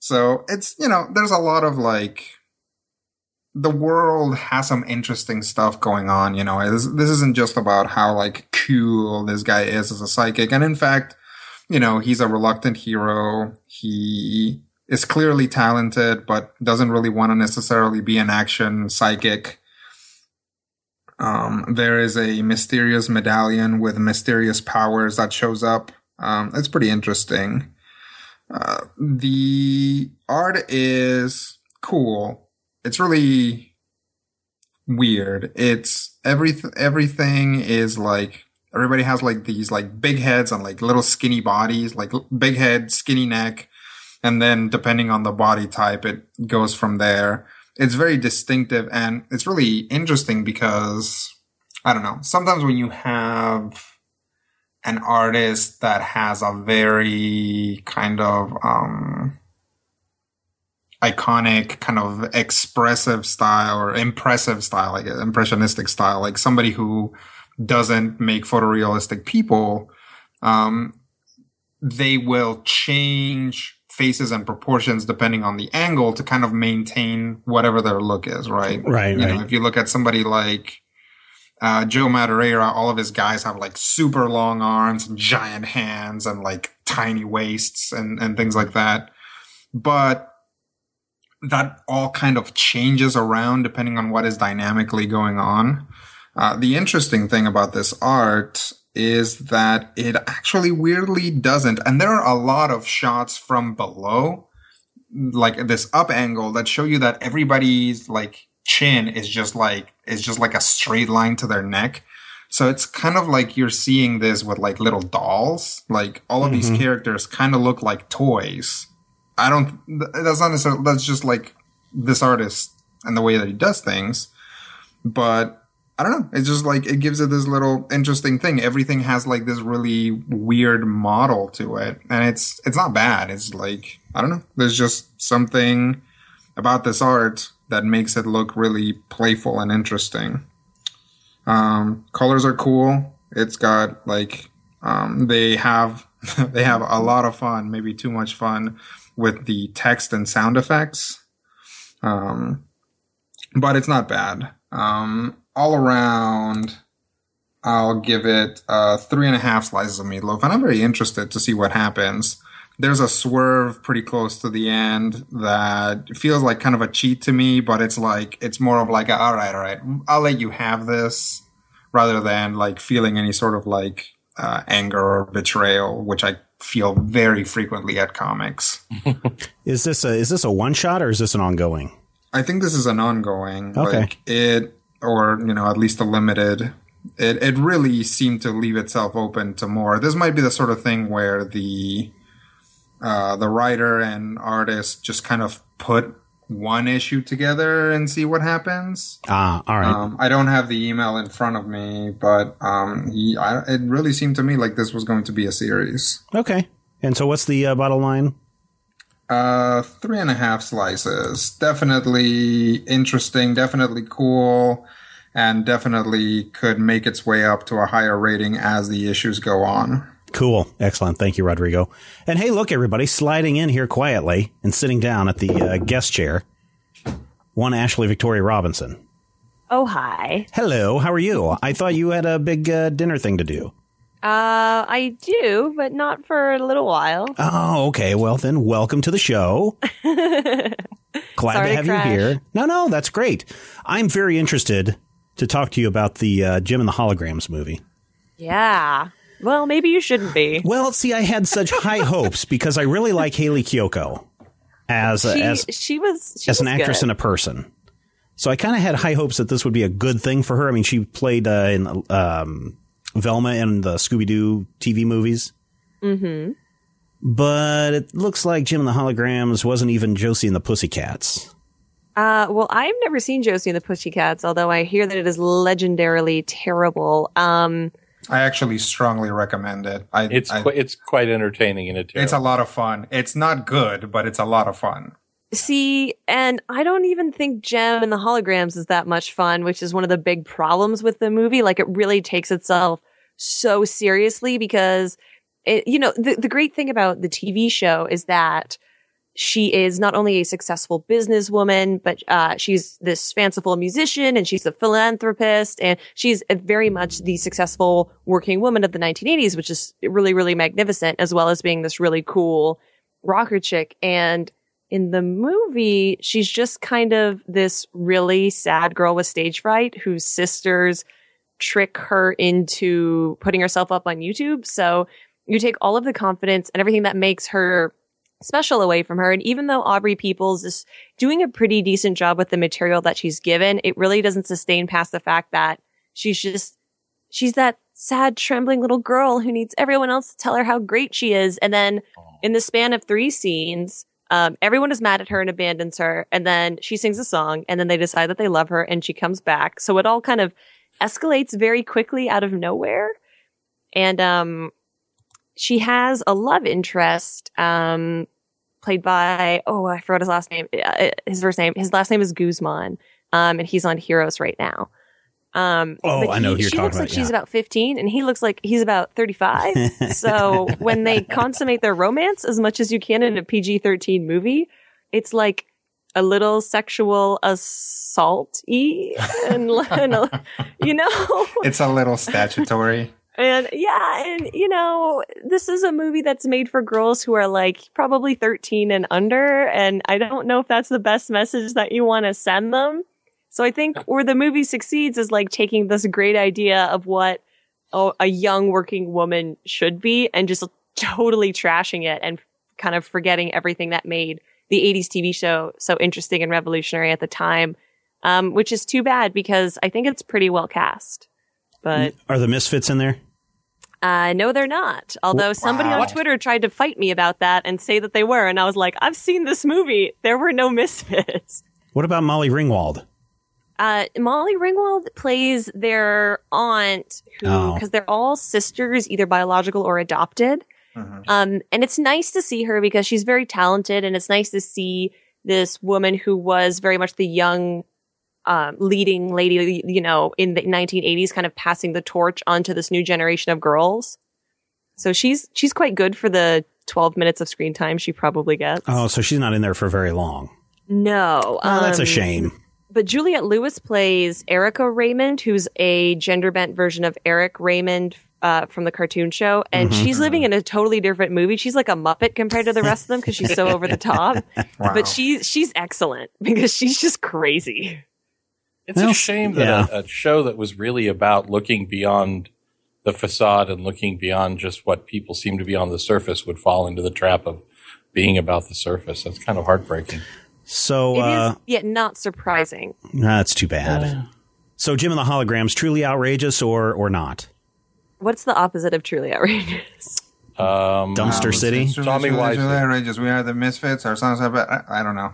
So it's you know there's a lot of like the world has some interesting stuff going on you know. This, this isn't just about how like cool this guy is as a psychic. And in fact you know he's a reluctant hero. He is clearly talented but doesn't really want to necessarily be an action psychic. Um, there is a mysterious medallion with mysterious powers that shows up. Um, it's pretty interesting. Uh, the art is cool it's really weird it's every everything is like everybody has like these like big heads and like little skinny bodies like big head skinny neck and then depending on the body type, it goes from there. It's very distinctive and it's really interesting because I don't know. Sometimes when you have an artist that has a very kind of um, iconic, kind of expressive style or impressive style, like impressionistic style, like somebody who doesn't make photorealistic people, um, they will change faces and proportions depending on the angle to kind of maintain whatever their look is, right? Right. You right. know, if you look at somebody like uh, Joe Madureira, all of his guys have like super long arms and giant hands and like tiny waists and, and things like that. But that all kind of changes around depending on what is dynamically going on. Uh, the interesting thing about this art is that it actually weirdly doesn't. And there are a lot of shots from below, like this up angle that show you that everybody's like chin is just like, is just like a straight line to their neck. So it's kind of like you're seeing this with like little dolls. Like all of these characters kind of look like toys. I don't, that's not necessarily, that's just like this artist and the way that he does things. But I don't know. It's just like it gives it this little interesting thing. Everything has like this really weird model to it, and it's it's not bad. It's like I don't know. There's just something about this art that makes it look really playful and interesting. Um, colors are cool. It's got like um, they have they have a lot of fun, maybe too much fun with the text and sound effects. Um, but it's not bad. Um, all around, I'll give it uh, three and a half slices of meatloaf, and I'm very interested to see what happens. There's a swerve pretty close to the end that feels like kind of a cheat to me, but it's like it's more of like, all right, all right, I'll let you have this, rather than like feeling any sort of like uh, anger or betrayal, which I feel very frequently at comics. Is this a is this a one shot or is this an ongoing? I think this is an ongoing. Okay. Like it, or you know, at least a limited. It it really seemed to leave itself open to more. This might be the sort of thing where the uh, the writer and artist just kind of put one issue together and see what happens. Ah, all right. Um, I don't have the email in front of me, but um, he, I, it really seemed to me like this was going to be a series. okay. And so, what's the uh, bottom line? Uh, three and a half slices. Definitely interesting, definitely cool, and definitely could make its way up to a higher rating as the issues go on. Cool. Excellent. Thank you, Rodrigo. And hey, look, everybody, sliding in here quietly and sitting down at the uh, guest chair. One Ashley Victoria Robinson. Oh, hi. Hello. How are you? I thought you had a big uh, dinner thing to do. Uh, I do, but not for a little while. Oh, okay. Well, then, welcome to the show. Glad Sorry to to have crash. you here. No, no, that's great. I'm very interested to talk to you about the uh, Jem and the Holograms movie. Yeah. Well, maybe you shouldn't be. Well, see, I had such high hopes because I really like Hayley Kiyoko as a, She, as she was she as an actress good. and a person. So I kind of had high hopes that this would be a good thing for her. I mean, she played uh, in um, Velma in the Scooby Doo TV movies. Mm-hmm. But it looks like Jem and the Holograms wasn't even Josie and the Pussycats. Uh, well, I've never seen Josie and the Pussycats, although I hear that it is legendarily terrible. Um, I actually strongly recommend it. I, It's I- qu- it's quite entertaining in a it's a lot of fun. It's not good, but it's a lot of fun. see, and I don't even think Jem and the Holograms is that much fun, which is one of the big problems with the movie. Like, it really takes itself so seriously because it, you know, the, the great thing about the TV show is that she is not only a successful businesswoman, but uh, she's this fanciful musician and she's a philanthropist and she's very much the successful working woman of the 1980s, which is really, really magnificent, as well as being this really cool rocker chick. And in the movie, she's just kind of this really sad girl with stage fright whose sisters trick her into putting herself up on YouTube. So you take all of the confidence and everything that makes her special away from her. And even though Aubrey Peoples is doing a pretty decent job with the material that she's given, it really doesn't sustain past the fact that she's just, she's that sad, trembling little girl who needs everyone else to tell her how great she is. And then in the span of three scenes, Um, everyone is mad at her and abandons her, and then she sings a song, and then they decide that they love her, and she comes back. So it all kind of escalates very quickly out of nowhere, and um, she has a love interest, um, played by oh I forgot his last name, uh, his first name, his last name is Guzman, um, and he's on Heroes right now. Um, Oh, but I know he- who you're she talking looks like about, she's yeah. about 15 and he looks like he's about 35. so when they consummate their romance as much as you can in a PG-13 movie, it's like a little sexual assault y and, and a- you know, It's a little statutory. And yeah, and you know, this is a movie that's made for girls who are like probably 13 and under. And I don't know if that's the best message that you want to send them. So I think where the movie succeeds is like taking this great idea of what a, a young working woman should be and just totally trashing it and kind of forgetting everything that made the 80s TV show so interesting and revolutionary at the time. Um, which is too bad because I think it's pretty well cast. But Are the Misfits in there? uh, no, they're not. Although somebody on Twitter tried to fight me about that and say that they were, and I was like, I've seen this movie. There were no misfits. What about Molly Ringwald? Uh, Molly Ringwald plays their aunt, who Oh. because they're all sisters, either biological or adopted. Um, and it's nice to see her because she's very talented, and it's nice to see this woman who was very much the young, um, leading lady, you know, in the 1980s, kind of passing the torch onto this new generation of girls. So she's she's quite good for the 12 minutes of screen time she probably gets. Oh, so she's not in there for very long. No, Oh, that's a um, shame. but Juliette Lewis plays Erica Raymond, who's a gender bent version of Eric Raymond uh, from the cartoon show. And Mm-hmm. she's living in a totally different movie. She's like a Muppet compared to the rest of them because she's so over the top. Wow. But she's she's excellent because she's just crazy. It's Well, a shame that yeah. a, a show that was really about looking beyond the facade and looking beyond just what people seem to be on the surface would fall into the trap of being about the surface. That's kind of heartbreaking. So It is uh, yet not surprising. that's too bad. So Jem and the Holograms, truly outrageous or or not? What's the opposite of truly outrageous? Um, Dumpster City. It's really, Tommy truly, truly outrageous. We are the misfits. Our songs are bad. I, I don't know.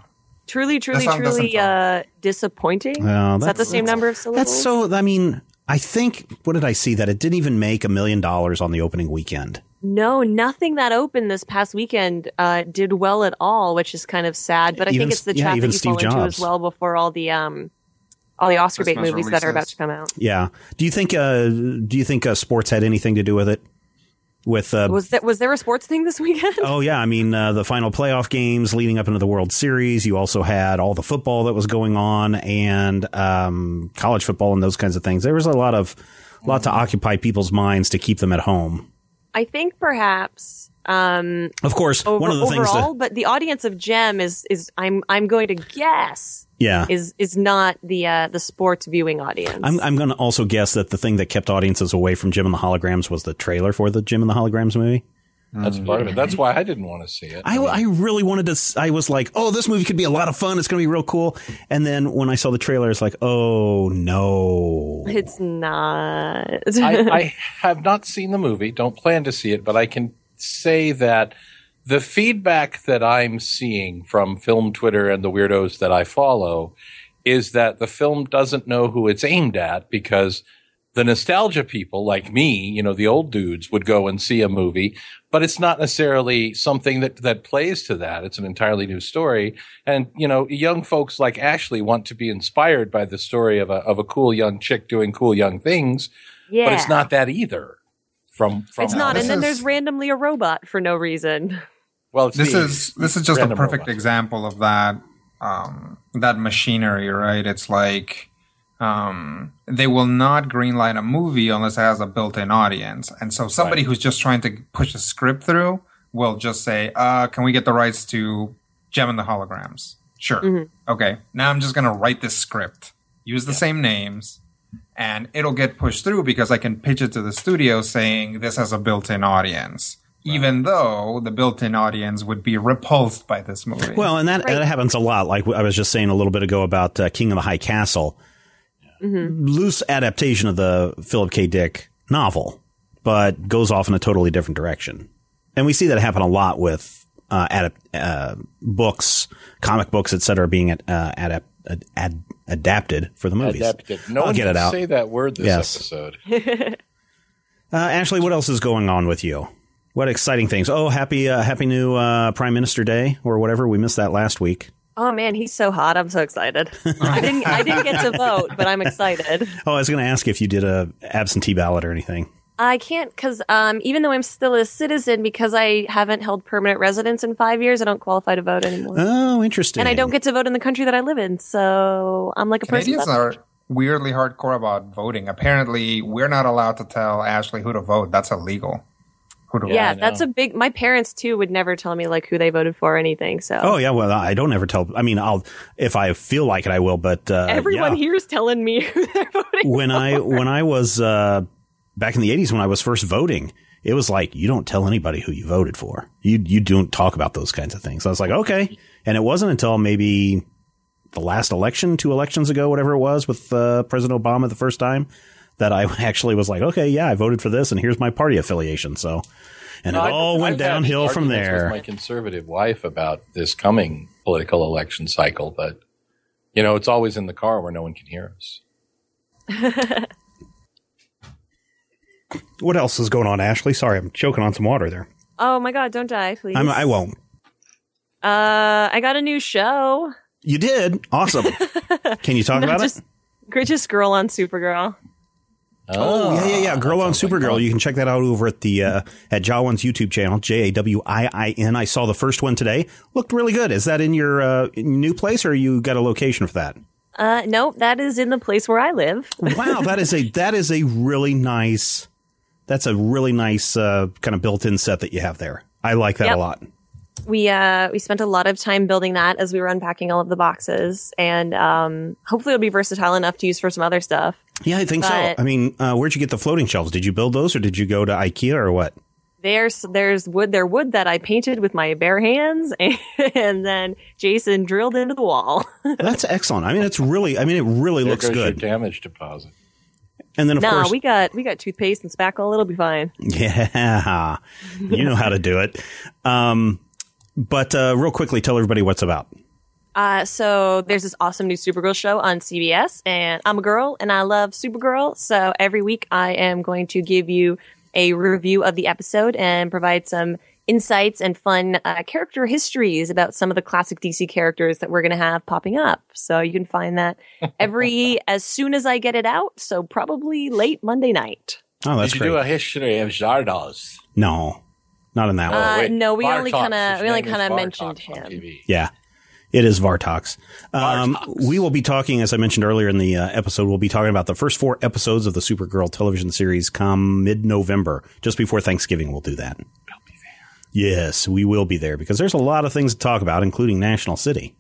Truly, truly, truly uh, disappointing. Well, is that the that's- same number of syllables? That's so. I mean, I think what did I see that it didn't even make a million dollars on the opening weekend. No, nothing that opened this past weekend uh, did well at all, which is kind of sad. But I Even- think it's the yeah, trap even that you Steve fall into as well before all the um, all the Oscar bait Christmas movies that are about to come out. Yeah. Do you think? Uh, do you think uh, sports had anything to do with it? With uh, Was that was there a sports thing this weekend? Oh yeah, I mean uh, the final playoff games leading up into the World Series. You also had all the football that was going on and um, college football and those kinds of things. There was a lot of lot to occupy people's minds to keep them at home. I think perhaps um, Of course, over, one of the things overall, that but the audience of Jem is is I'm I'm going to guess yeah. is is not the uh, the sports viewing audience. I'm, I'm going to also guess that the thing that kept audiences away from Jem and the Holograms was the trailer for the Jem and the Holograms movie. That's part of it. That's why I didn't want to see it. I, I really wanted to. I was like, oh, this movie could be a lot of fun. It's going to be real cool. And then when I saw the trailer, it's like, oh no. it's not. I, I have not seen the movie, don't plan to see it, but I can say that the feedback that I'm seeing from film Twitter and the weirdos that I follow is that the film doesn't know who it's aimed at because the nostalgia people like me, you know, the old dudes would go and see a movie, but it's not necessarily something that, that plays to that. It's an entirely new story. And, you know, young folks like Ashley want to be inspired by the story of a, of a cool young chick doing cool young things yeah, but it's not that either. From from It's not. And then there's randomly a robot for no reason. Well, This the- is this is just a perfect robot. example of that um, that machinery, right? It's like um, they will not greenlight a movie unless it has a built-in audience, and so somebody who's just trying to push a script through will just say, uh, "Can we get the rights to Jem and the Holograms?" Sure. Okay. Now I'm just gonna write this script, use the same names, and it'll get pushed through because I can pitch it to the studio saying this has a built-in audience. Even though the built-in audience would be repulsed by this movie. Well, and that, that happens a lot. Like I was just saying a little bit ago about uh, King of the High Castle. Loose adaptation of the Philip K. Dick novel, but goes off in a totally different direction. And we see that happen a lot with uh, adap- uh, books, comic books, etc., being at, uh, adap- ad- ad- adapted for the movies. Adapted. No I'll one get can it out. say that word this Yes. episode. Uh, Ashley, what else is going on with you? What exciting things? Oh, happy uh, happy new uh, Prime Minister Day or whatever. We missed that last week. Oh man, he's so hot. I'm so excited. I didn't I didn't get to vote, but I'm excited. Oh, I was going to ask if you did a absentee ballot or anything. I can't because um, even though I'm still a citizen, because I haven't held permanent residence in five years, I don't qualify to vote anymore. Oh, interesting. and I don't get to vote in the country that I live in, so I'm like a person. Canadians that's- are weirdly hardcore about voting. Apparently, we're not allowed to tell Ashley who to vote. That's illegal. Yeah, that's a big. My parents too would never tell me like who they voted for or anything. So Oh yeah, well I don't ever tell. I mean, I'll if I feel like it, I will. But uh, everyone yeah. here's telling me who they're voting. when I when I was uh, back in the '80s when I was first voting, it was like you don't tell anybody who you voted for. You you don't talk about those kinds of things. I was like, okay, and it wasn't until maybe the last election, two elections ago, whatever it was, with uh, President Obama the first time, that I actually was like, okay, yeah, I voted for this, and here's my party affiliation. So, and No, it I've- all went I've downhill from there. With my conservative wife about this coming political election cycle, but you know, it's always in the car where no one can hear us. What else is going on, Ashley? Sorry, I'm choking on some water there. Oh my god, don't die, please. I'm, I won't. uh, I got a new show. You did awesome. Can you talk Not about just, it? Just girl on Supergirl. Oh, yeah, yeah, yeah. Girl on sounds like Supergirl. you can check that out over at the uh, at Jawiin's YouTube channel, J A W I I N. I saw the first one today. Looked really good. Is that in your uh, new place, or you got a location for that? Uh, no, that is in the place where I live. Wow, that is a that is a really nice. That's a really nice uh, kind of built-in set that you have there. I like that Yep. a lot. We uh we spent a lot of time building that as we were unpacking all of the boxes and um hopefully it'll be versatile enough to use for some other stuff Yeah, I think so. I mean, uh, where'd you get the floating shelves? Did you build those, or did you go to IKEA, or what? there's there's wood there wood that i painted with my bare hands and, and then jason drilled into the wall That's excellent. I mean, it's really. I mean, it really There looks goes your good. damage deposit. And then of nah course, we got we got toothpaste and spackle it'll be fine Yeah, you know how to do it. Um, but uh, real quickly, tell everybody what's about. Uh, so there's this awesome new Supergirl show on CBS, and I'm a girl and I love Supergirl. So every week I am going to give you a review of the episode and provide some insights and fun uh, character histories about some of the classic DC characters that we're going to have popping up. So you can find that every as soon as I get it out. So probably late Monday night. Oh, that's Did you great. do a history of Zardos? no, not in that one. Uh, wait, no, we only kinda- we only kinda mentioned him. Yeah, it is Vartox. Um, Vartox. we will be talking, as I mentioned earlier in the uh, episode, we'll be talking about the first four episodes of the Supergirl television series come mid-November, just before Thanksgiving. We'll do that. Yes, we will be there because there's a lot of things to talk about, including National City.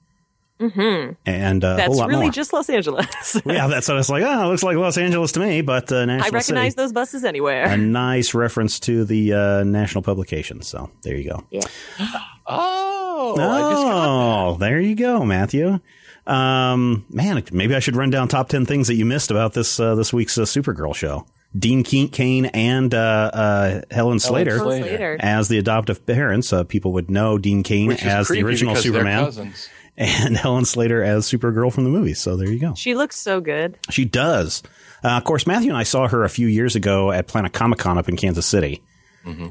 Mm-hmm. And uh, a That's lot really more. just Los Angeles. yeah, that's what I was like. Oh, it looks like Los Angeles to me, but uh, National I recognize City. those buses anywhere. a nice reference to the uh, national publication. So there you go. yeah. Oh, I just Oh, there you go, Matthew. Um, man, maybe I should run down top ten things that you missed about this uh, this week's uh, Supergirl show. Dean Ke- Cain and uh, uh, Helen Slater Slater. Slater. as the adoptive parents. Uh, people would know Dean Cain as the original because they're Superman cousins. And Helen Slater as Supergirl from the movie. So there you go. She looks so good. She does. Uh, of course, Matthew and I saw her a few years ago at Planet Comic Con up in Kansas City,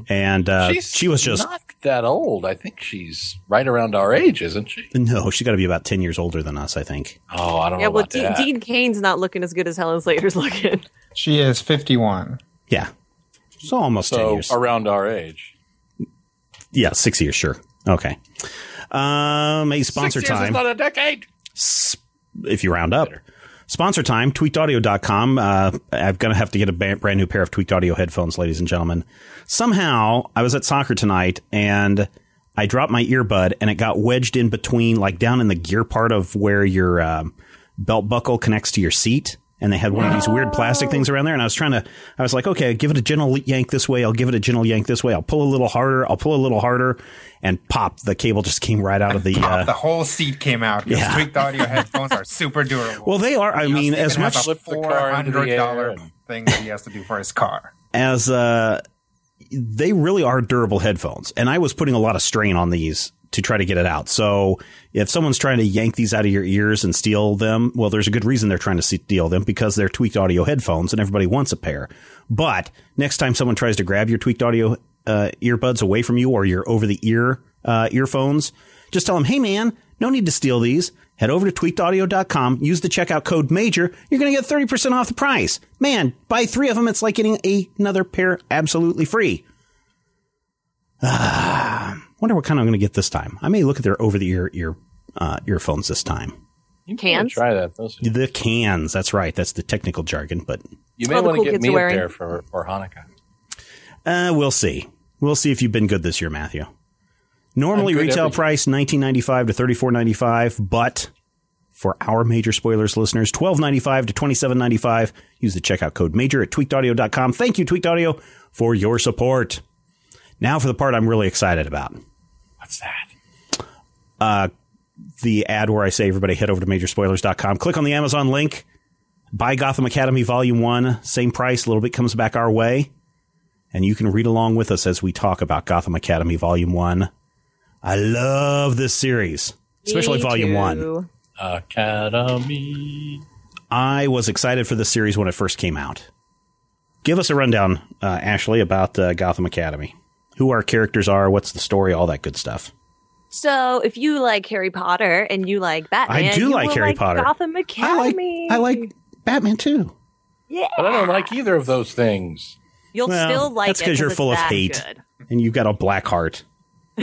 and uh, She's she was just not that old. I think she's right around our age, isn't she? no, she's got to be about ten years older than us, I think. Oh, I don't Yeah, know well, about De- that. Dean Cain's not looking as good as Helen Slater's looking. She is 51. Yeah, so almost ten so years. around our age. Yeah, six years, sure. Okay. Um, a sponsor Six years time. is not a decade. if you round up. Sponsor time, tweakedaudio.com. Uh, I'm going to have to get a brand new pair of tweaked audio headphones, ladies and gentlemen. Somehow, I was at soccer tonight and I dropped my earbud and it got wedged in between, like down in the gear part of where your um, belt buckle connects to your seat. And they had one of these weird plastic things around there. And I was trying to, I was like, okay, give it a gentle yank this way. I'll give it a gentle yank this way. I'll pull a little harder. I'll pull a little harder. And pop, the cable just came right out of the. Uh, the whole seat came out yeah. tweaked audio headphones are super durable. well, they are. I mean, Steven as much a Flip the four car into the hundred dollar thing that he has to do for his car. as uh they really are durable headphones. And I was putting a lot of strain on these to try to get it out. So if someone's trying to yank these out of your ears and steal them, well, there's a good reason they're trying to steal them because they're tweaked audio headphones and everybody wants a pair. But next time someone tries to grab your tweaked audio uh, earbuds away from you or your over the ear uh, earphones, just tell them, hey man, no need to steal these. Head over to tweakedaudio.com, use the checkout code MAJOR. You're going to get 30% off the price. Man, buy three of them. It's like getting another pair absolutely free. Ah, wonder what kind I'm going to get this time. I may look at their over the ear ear uh, earphones this time. You may Cans? Try that. Those, The cans. That's right. That's the technical jargon, but you may all want to cool get me are a pair for, for Hanukkah. uh, we'll see. We'll see if you've been good this year, Matthew. Normally retail every- price 19.95 to 34.95, but for our major spoilers listeners, 12.95 to 27.95. Use the checkout code major at tweakedaudio.com. Thank you, Tweaked Audio, for your support. Now for the part I'm really excited about. What's that? the ad where I say everybody head over to majorspoilers.com. Click on the Amazon link. Buy Gotham Academy Volume 1. Same price. A little bit comes back our way. And you can read along with us as we talk about Gotham Academy Volume 1. I love this series, especially Me Volume 1. Academy. I was excited for this series when it first came out. Give us a rundown, uh, Ashley, about uh, Gotham Academy. Who our characters are, what's the story, all that good stuff. So, if you like Harry Potter and you like Batman, I do you like will Harry Potter. Gotham I like, Academy. I like Batman too. Yeah, But I don't like either of those things. you'll Well, still like that's it 'cause you're full of hate. good. And you've got a black heart.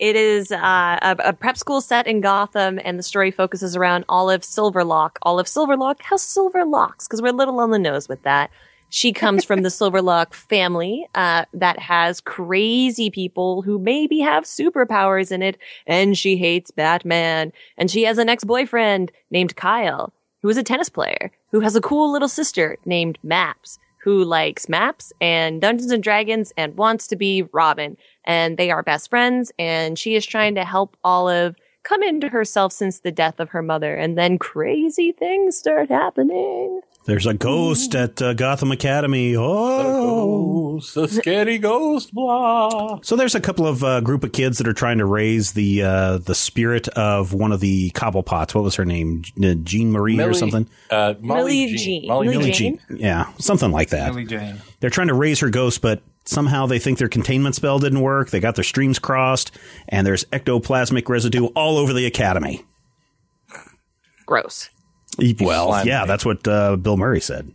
It is uh, a, a prep school set in Gotham, and the story focuses around Olive Silverlock. Olive Silverlock has silver locks because we're a little on the nose with that. She comes from the Silverlock family uh, that has crazy people who maybe have superpowers in it, and she hates Batman. And she has an ex-boyfriend named Kyle, who is a tennis player, who has a cool little sister named Maps, who likes maps and Dungeons and Dragons and wants to be Robin. And they are best friends, and she is trying to help Olive come into herself since the death of her mother. And then crazy things start happening. There's a ghost at uh, Gotham Academy. Oh. Ghost, the scary ghost, blah. So there's a couple of uh, group of kids that are trying to raise the uh, the spirit of one of the Cobblepots. What was her name? Jean Marie or something? Uh, Molly Millie Jean. Jean. Molly Millie Jean. Jean. Yeah, something like that. Billy Jane. They're trying to raise her ghost, but somehow they think their containment spell didn't work. They got their streams crossed, and there's ectoplasmic residue all over the academy. Gross. Well, yeah, that's what uh, Bill Murray said.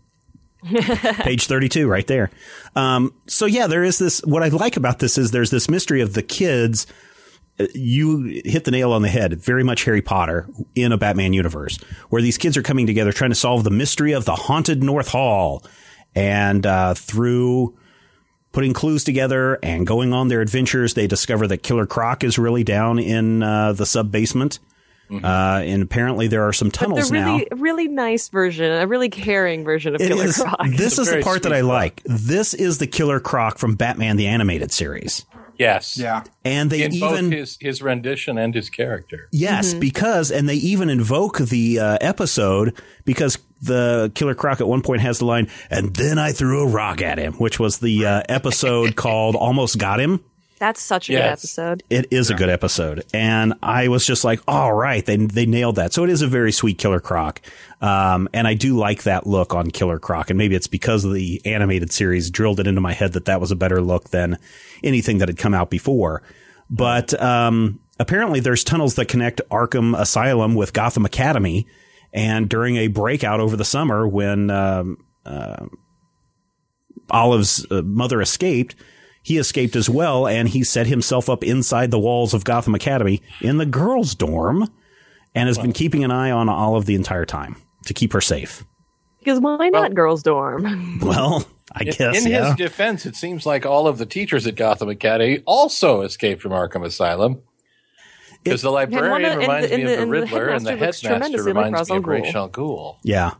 Page 32, right there. Um, so, yeah, there is this. What I like about this is there's this mystery of the kids. Uh, You hit the nail on the head. Very much Harry Potter in a Batman universe, where these kids are coming together trying to solve the mystery of the haunted North Hall. And uh, through putting clues together and going on their adventures, they discover that Killer Croc is really down in uh, the sub basement. Uh, and apparently there are some But tunnels the now. really, really nice version, a really caring version of It Killer is- Croc. This It's is the part that sweet I Croc. like. This is the Killer Croc from Batman the Animated Series. Yes. Yeah. And they In even both his, his rendition and his character. yes, because and they even invoke the uh, episode because the Killer Croc at one point has the line, "And then I threw a rock at him," which was the uh, episode called "Almost Got Him." That's such a good episode. It is a good episode, and I was just like, "All right, they they nailed that." So it is a very sweet Killer Croc, um, and I do like that look on Killer Croc. And maybe it's because of the animated series drilled it into my head that that was a better look than anything that had come out before. But um, apparently, there's tunnels that connect Arkham Asylum with Gotham Academy, and during a breakout over the summer when um, uh, Olive's uh, mother escaped, he escaped as well, and he set himself up inside the walls of Gotham Academy in the girls' dorm, and has been keeping an eye on Olive the entire time to keep her safe. Because why not Well- Girls Dorm? Well, I In- guess in yeah. his defense, it seems like all of the teachers at Gotham Academy also escaped from Arkham Asylum. Because the librarian of- and reminds the- me and of the- the and the Riddler, and the headmaster looks headmaster tremendously like reminds me of Ghul. Ra's al Ghul. yeah.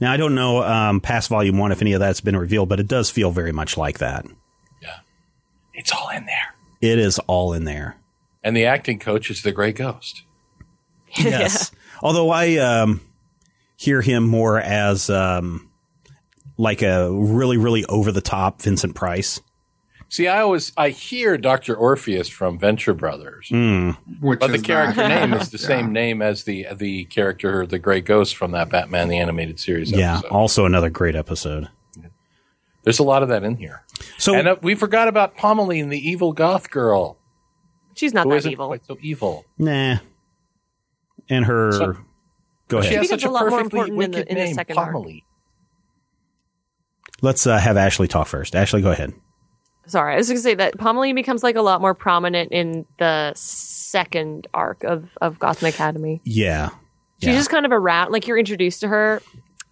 Now I don't know um, past Volume One if any of that's been revealed, but it does feel very much like that. Yeah. It's all in there. It is all in there. And the acting coach is the Gray Ghost. Yes. Although I um, hear him more as um, like a really, really over the top Vincent Price. See, I always I hear Doctor Orpheus from Venture Brothers, Mm. Which but the character not- name is the Yeah. same name as the the character, the Gray Ghost from that Batman the Animated Series. Yeah, episode. also another great episode. There's a lot of that in here. So and uh, we forgot about Pommeline, the evil goth girl, She's not who that isn't evil. quite so evil. nah. And her So- Go She ahead. has such a a lot more perfectly important in the- wicked in the name, second arc. Pommeline. Let's uh, have Ashley talk first. Ashley, go ahead. Sorry, I was going to say that Pommeline becomes like a lot more prominent in the second arc of of Gotham Academy. Yeah. She's Yeah. just kind of around, like you're introduced to her,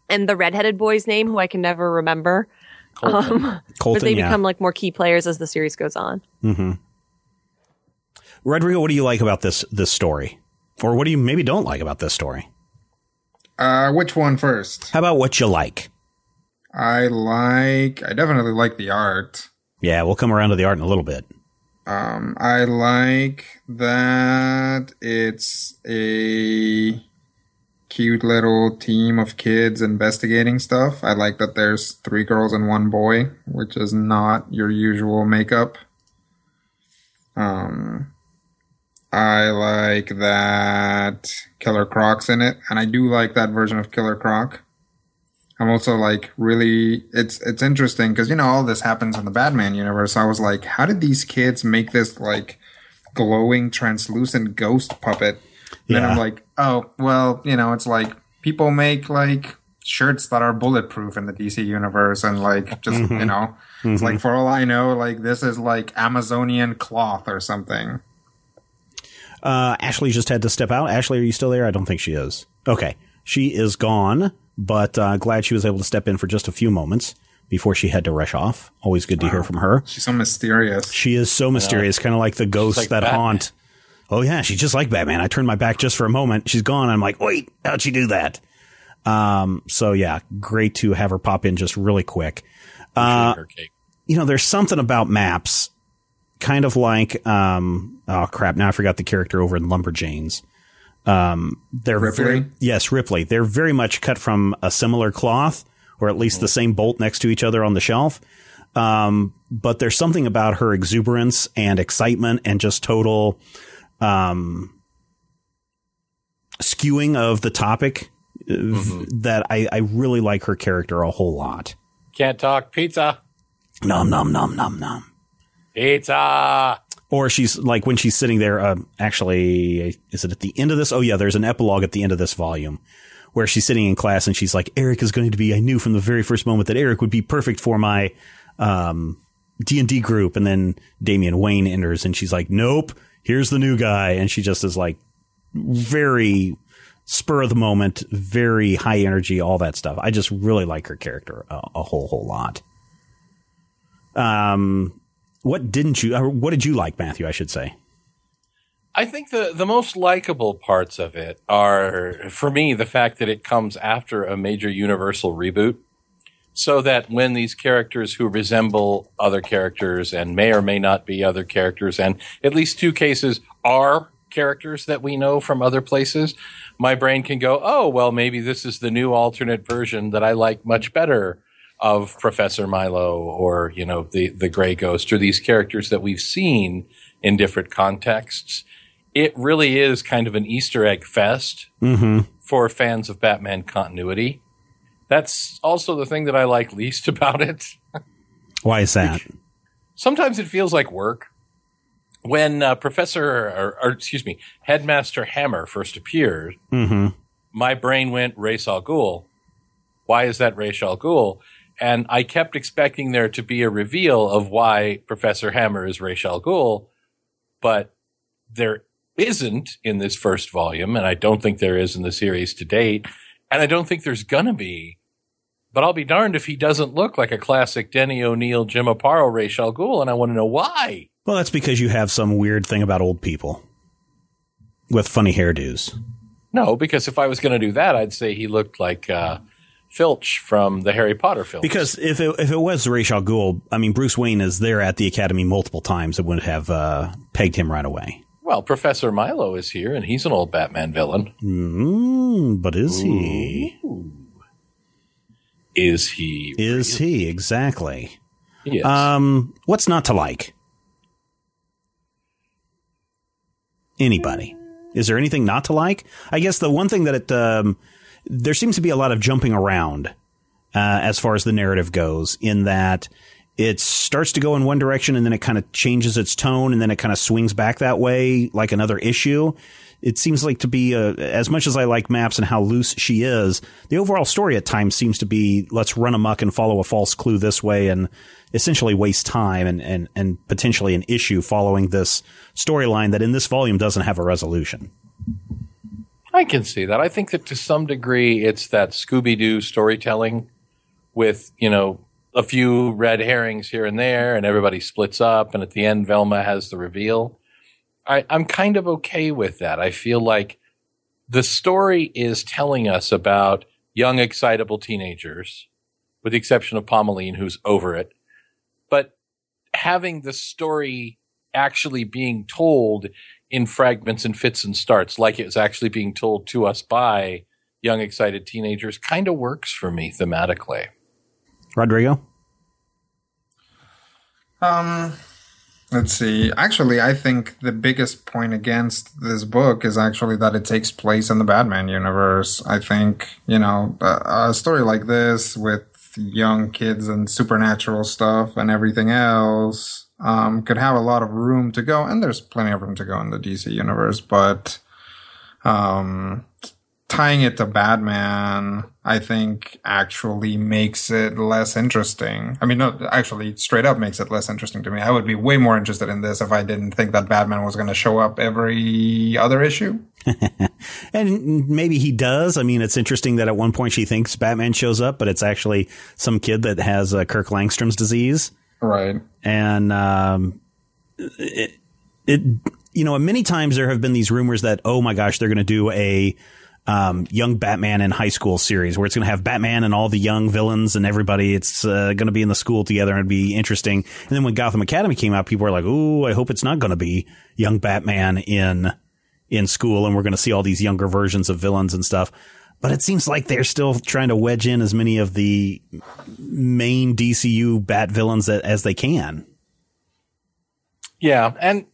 and the redheaded boy's name, who I can never remember. Colton. Um, Colton, but they yeah. become like more key players as the series goes on. Mm-hmm. Rodrigo, what do you like about this this story? Or what do you maybe don't like about this story? Uh, which one first? How about what you like? I like. I definitely like the art. Yeah, we'll come around to the art in a little bit. Um, I like that it's a cute little team of kids investigating stuff. I like that there's three girls and one boy, which is not your usual makeup. Um, I like that Killer Croc's in it, and I do like that version of Killer Croc. I'm also like really it's it's interesting because you know all this happens in the Batman universe. I was like, how did these kids make this like glowing translucent ghost puppet? And then I'm like, oh well, you know, it's like people make like shirts that are bulletproof in the DC universe, and like just you know, it's like for all I know, like this is like Amazonian cloth or something. Uh, Ashley just had to step out. Ashley, are you still there? I don't think she is. Okay. She is gone, but uh, glad she was able to step in for just a few moments before she had to rush off. Always good to hear from her. She's so mysterious. She is so mysterious, kind of like the ghosts like that Batman. haunt. Oh yeah, she's just like Batman. I turned my back just for a moment. She's gone. I'm like, wait, how'd she do that? Um, so yeah, great to have her pop in just really quick. Uh, you know, there's something about maps, kind of like, um, oh crap, now I forgot the character over in Lumberjanes. Um, they're Ripley? very, yes, Ripley. They're very much cut from a similar cloth, or at least the same bolt next to each other on the shelf. Um, but there's something about her exuberance and excitement and just total, um, skewing of the topic uh, that I, I really like her character a whole lot. Can't talk pizza. Nom, nom, nom, nom, nom. Pizza. or she's like when she's sitting there uh, actually is it at the end of this oh yeah there's an epilogue at the end of this volume where she's sitting in class and she's like eric is going to be i knew from the very first moment that eric would be perfect for my um, d&d group and then damian wayne enters and she's like nope here's the new guy. And she just is like very spur of the moment very high energy all that stuff. I just really like her character a, a whole whole lot. Um what didn't you or what did you like matthew i should say? I think the, the most likable parts of it are, for me, the fact that it comes after a major universal reboot. So that when these characters who resemble other characters and may or may not be other characters, and at least two cases are characters that we know from other places, my brain can go, oh, well, maybe this is the new alternate version that I like much better of Professor Milo or, you know, the, the Gray Ghost or these characters that we've seen in different contexts. It really is kind of an Easter egg fest mm-hmm for fans of Batman continuity. That's also the thing that I like least about it. why is that Sometimes it feels like work. When uh, Professor, or, or excuse me, Headmaster Hammer first appeared, mm-hmm my brain went Ra's al Ghul. Why is that Ra's al Ghul? And I kept expecting there to be a reveal of why Professor Hammer is Ra's al Ghul, but there isn't in this first volume, and I don't think there is in the series to date, and I don't think there's gonna be. But I'll be darned if he doesn't look like a classic Denny O'Neil, Jim Aparo, Ra's al Ghul, and I want to know why. well that's because you have some weird thing about old people with funny hairdos No, because if I was going to do that, I'd say he looked like uh, Filch from the Harry Potter films. because if it, if it was Ra's al Ghul, I mean Bruce Wayne is there at the academy multiple times. It would have uh, pegged him right away. Well, Professor Milo is here, and he's an old Batman villain. Mm, but is he? Is he? Is he exactly? Yes. Um, what's not to like? Anybody? Is there anything not to like? I guess the one thing that it um, there seems to be a lot of jumping around uh, as far as the narrative goes. In that it starts to go in one direction and then it kind of changes its tone and then it kind of swings back that way like another issue. It seems like to be a, as much as I like maps and how loose she is, the overall story at times seems to be let's run amok and follow a false clue this way and essentially waste time and, and, and potentially an issue following this storyline that in this volume doesn't have a resolution. I can see that. I think that to some degree it's that Scooby Doo storytelling with, you know, a few red herrings here and there, and everybody splits up, and at the end, Velma has the reveal. I, I'm kind of okay with that. I feel like the story is telling us about young, excitable teenagers, with the exception of Pomeline, who's over it. But having the story actually being told in fragments and fits and starts, like it was actually being told to us by young, excited teenagers, kind of works for me thematically. Rodrigo? Um, let's see. Actually, I think the biggest point against this book is actually that it takes place in the Batman universe. I think, you know, a, a story like this with young kids and supernatural stuff and everything else um, could have a lot of room to go, and there's plenty of room to go in the DC universe, but um, tying it to Batman, I think actually makes it less interesting. I mean, no, actually, straight up makes it less interesting to me. I would be way more interested in this if I didn't think that Batman was going to show up every other issue. and maybe he does. I mean, it's interesting that at one point she thinks Batman shows up, but it's actually some kid that has uh, Kirk Langstrom's disease. Right. And um, it, it, you know, many times there have been these rumors that, oh my gosh, they're going to do a um, young Batman in high school series where it's going to have Batman and all the young villains and everybody. It's uh, going to be in the school together and it'd be interesting. And then when Gotham Academy came out, people were like, "Ooh, I hope it's not going to be young Batman in in school and we're going to see all these younger versions of villains and stuff." But it seems like they're still trying to wedge in as many of the main DCU Bat villains that, as they can. Yeah, and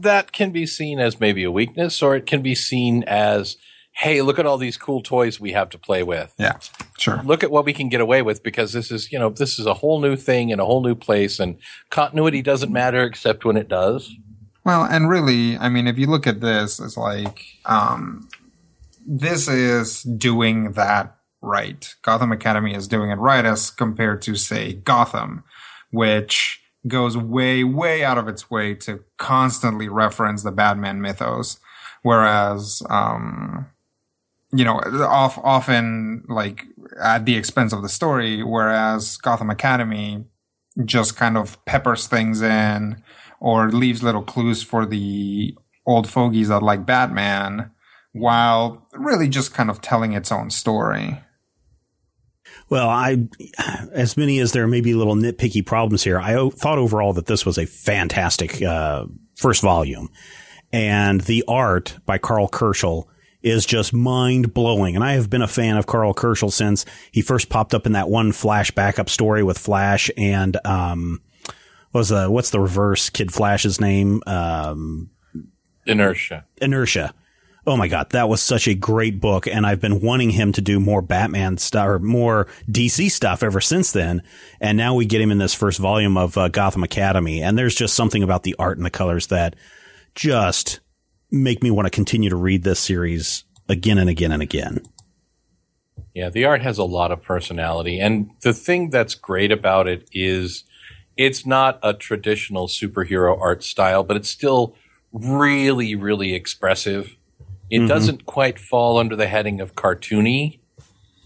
that can be seen as maybe a weakness, or it can be seen as hey, look at all these cool toys we have to play with. Yeah, sure. Look at what we can get away with because this is, you know, this is a whole new thing in a whole new place and continuity doesn't matter except when it does. Well, and really, I mean, if you look at this, it's like, um, this is doing that right. Gotham Academy is doing it right as compared to, say, Gotham, which goes way, way out of its way to constantly reference the Batman mythos. Whereas, um, you know, off, often like at the expense of the story, whereas Gotham Academy just kind of peppers things in or leaves little clues for the old fogies that like Batman while really just kind of telling its own story. Well, I, as many as there may be little nitpicky problems here, I thought overall that this was a fantastic uh, first volume. And the art by Karl Kerschl is just mind blowing. And I have been a fan of Karl Kerschl since he first popped up in that one Flash backup story with Flash and, um, was uh, what's the reverse Kid Flash's name? Um, Inertia. Inertia. Oh my God, that was such a great book. And I've been wanting him to do more Batman stuff or more DC stuff ever since then. And now we get him in this first volume of uh, Gotham Academy. And there's just something about the art and the colors that just make me want to continue to read this series again and again and again. Yeah, the art has a lot of personality. And the thing that's great about it is it's not a traditional superhero art style, but it's still really, really expressive. It mm-hmm. doesn't quite fall under the heading of cartoony,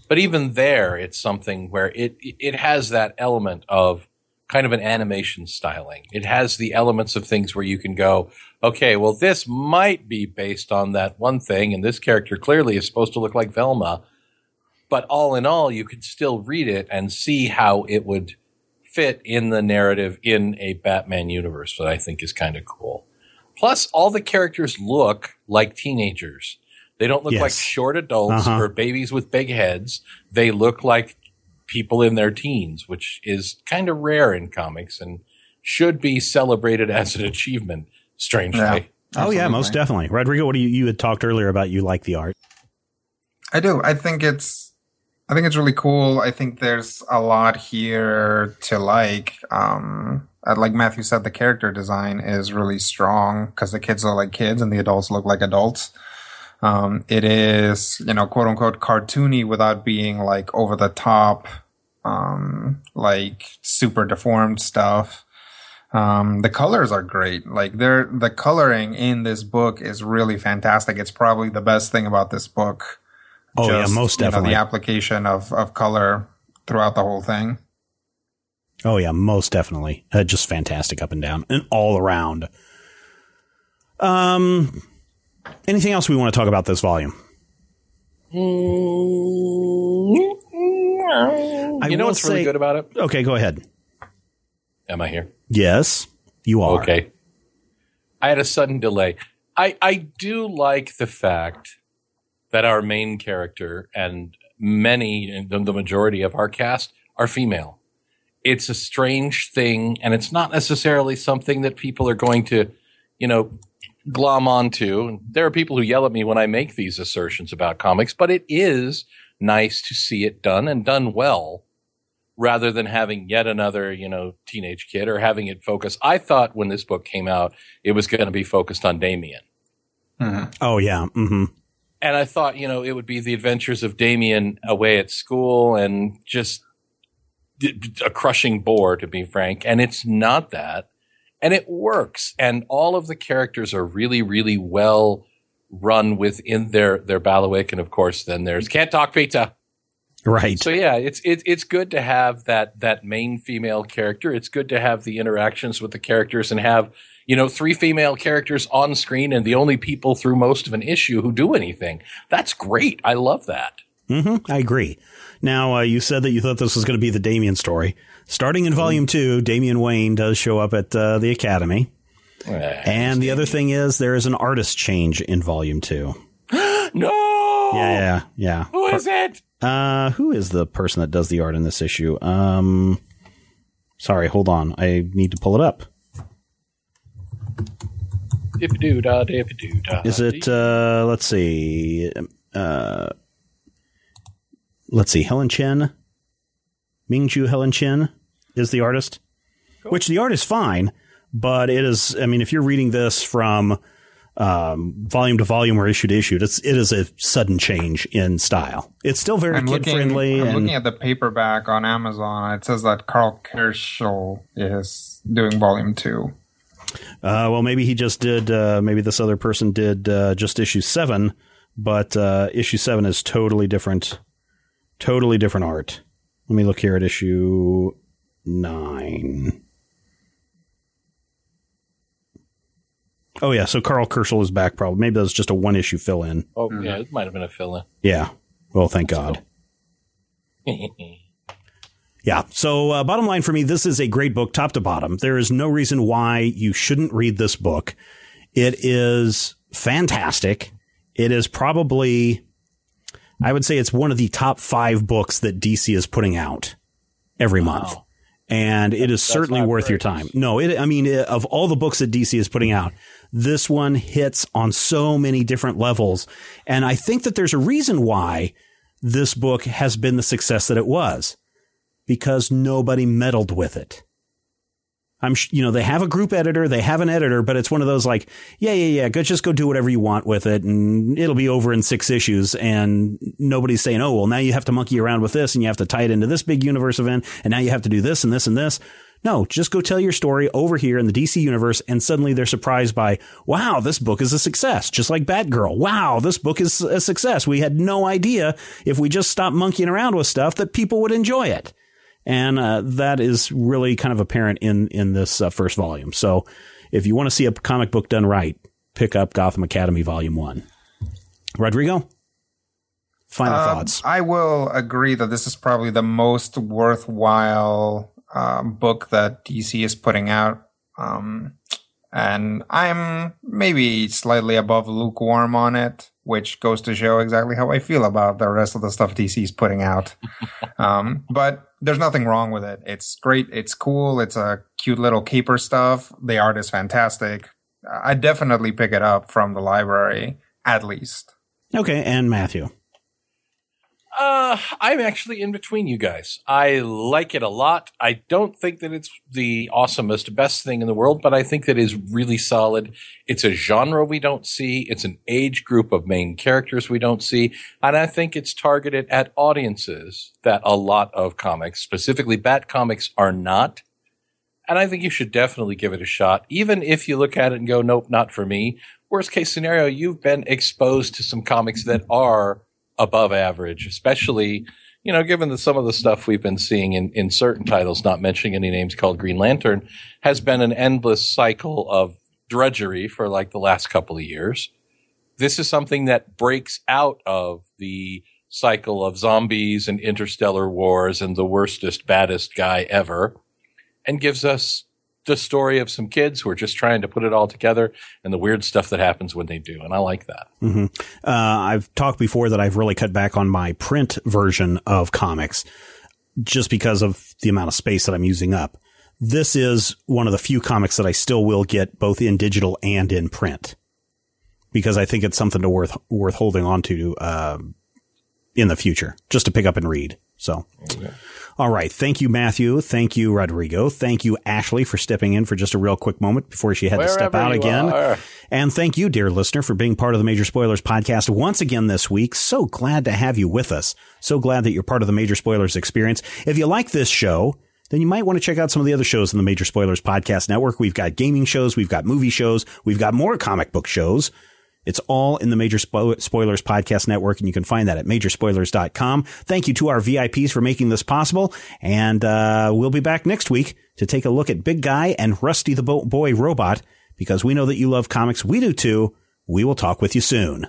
but even there, it's something where it, it has that element of kind of an animation styling. It has the elements of things where you can go, okay, well, this might be based on that one thing, and this character clearly is supposed to look like Velma. But all in all, you can still read it and see how it would fit in the narrative in a Batman universe that I think is kind of cool. Plus, all the characters look like teenagers. They don't look yes. like short adults uh-huh. or babies with big heads. They look like people in their teens, which is kind of rare in comics and should be celebrated as an achievement. Strangely. Yeah. Oh yeah, most definitely. Rodrigo, what do you you had talked earlier about you like the art. I do. I think it's I think it's really cool. I think there's a lot here to like. Um like Matthew said, the character design is really strong because the kids look like kids and the adults look like adults. Um, it is, you know, quote unquote cartoony without being like over the top, um, like super deformed stuff. Um, the colors are great. Like they're, the coloring in this book is really fantastic. It's probably the best thing about this book. Oh yeah, most you know, definitely. the application of, of color throughout the whole thing. Oh yeah, most definitely. Uh, just fantastic up and down and all around. Um, anything else we want to talk about this volume? I you know will what's really good about it? Okay, go ahead. Am I here? Yes, you are. Okay. I had a sudden delay. I, I do like the fact that our main character and many, the the majority of our cast are female. It's a strange thing, and it's not necessarily something that people are going to, you know, glom onto. There are people who yell at me when I make these assertions about comics, but it is nice to see it done and done well rather than having yet another, you know, teenage kid or having it focus. I thought when this book came out, it was going to be focused on Damian. Oh yeah. Mm-hmm. And I thought, you know, it would be the adventures of Damian away at school and just a crushing bore, to be frank. And it's not that. And it works. And all of the characters are really, really well run within their, their bailiwick. And of course, then there's Can't Talk Pizza. Right. So yeah, it's it's it's good to have that that main female character. It's good to have the interactions with the characters and have you know three female characters on screen and the only people through most of an issue who do anything. That's great. I love that. hmm I agree. Now, uh, you said that you thought this was going to be the Damian story. Starting in volume two, Damian Wayne does show up at uh, the Academy. And the other thing is, there is an artist change in volume two. no, Yeah, yeah, yeah. who is it? Uh, who is the person that does the art in this issue? Um, sorry, hold on. I need to pull it up. Dip-a-doo da, dip-a-doo da. Is it, uh, let's see, uh, let's see, Helen Chen, Mingjue Helen Chen is the artist, which the art is fine, but it is, I mean, if you're reading this from, um, volume to volume or issue to issue, it's, it is a sudden change in style. It's still very I'm kid looking, friendly. I'm and looking at the paperback on Amazon. It says that Karl Kerschl is doing volume two. Uh, well, maybe he just did. Uh, maybe this other person did uh, just issue seven, but uh, issue seven is totally different. Totally different art. Let me look here at issue nine. Oh yeah, so Karl Kerschl is back. Probably maybe that was just a one issue fill in. Oh yeah, it might have been a fill-in. Yeah. Well, thank God. Yeah. So, uh, bottom line for me, this is a great book, top to bottom. There is no reason why you shouldn't read this book. It is fantastic. It is probably, I would say, it's one of the top five books that DC is putting out every month. And it is certainly not worth your time. No, it, I mean, it, of all the books that DC is putting out, this one hits on so many different levels. And I think that there's a reason why this book has been the success that it was because nobody meddled with it. I'm, you know, they have a group editor, they have an editor, but it's one of those like, yeah, yeah, yeah, go just go do whatever you want with it, and it'll be over in six issues. And nobody's saying, oh, well, now you have to monkey around with this, and you have to tie it into this big universe event, and now you have to do this and this and this. No, just go tell your story over here in the DC universe, and suddenly they're surprised by, wow, this book is a success, just like Batgirl. Wow, this book is a success. We had no idea if we just stopped monkeying around with stuff that people would enjoy it and uh, that is really kind of apparent in in this uh, first volume. So, if you want to see a comic book done right, pick up Gotham Academy Volume One. Rodrigo, final Um, thoughts. I will agree that this is probably the most worthwhile uh, book that DC is putting out. Um, and I'm maybe slightly above lukewarm on it. which goes to show exactly how I feel about the rest of the stuff DC is putting out. um, but there's nothing wrong with it. It's great. It's cool. It's a cute little caper stuff. The art is fantastic. I definitely pick it up from the library, at least. Okay, and Matthew. Uh, I'm actually in between you guys. I like it a lot. I don't think that it's the awesomest, best thing in the world, but I think that is really solid. It's a genre we don't see. It's an age group of main characters we don't see. And I think it's targeted at audiences that a lot of comics, specifically Bat comics, are not. And I think you should definitely give it a shot, even if you look at it and go, nope, not for me. Worst case scenario, you've been exposed to some comics that are above average, especially, you know, given that some of the stuff we've been seeing in, in certain titles, not mentioning any names called Green Lantern, has been an endless cycle of drudgery for like the last couple of years. This is something that breaks out of the cycle of zombies and interstellar wars and the worstest, baddest guy ever and gives us the story of some kids who are just trying to put it all together and the weird stuff that happens when they do. And I like that. Mm-hmm. Uh, I've talked before that I've really cut back on my print version of comics just because of the amount of space that I'm using up. This is one of the few comics that I still will get both in digital and in print because I think it's something to worth worth holding on to uh, in the future, just to pick up and read. So. Okay. All right. Thank you, Matthew. Thank you, Rodrigo. Thank you, Ashley, for stepping in for just a real quick moment before she had Wherever to step out again. Are. And thank you, dear listener, for being part of the Major Spoilers podcast once again this week. So glad to have you with us. So glad that you're part of the Major Spoilers experience. If you like this show, then you might want to check out some of the other shows in the Major Spoilers Podcast Network. We've got gaming shows, we've got movie shows, we've got more comic book shows. It's all in the Major Spo- Spoilers Podcast Network, and you can find that at majorspoilers.com. Thank you to our VIPs for making this possible, and uh, we'll be back next week to take a look at Big Guy and Rusty the Bo- Boy Robot, because we know that you love comics. We do too. We will talk with you soon.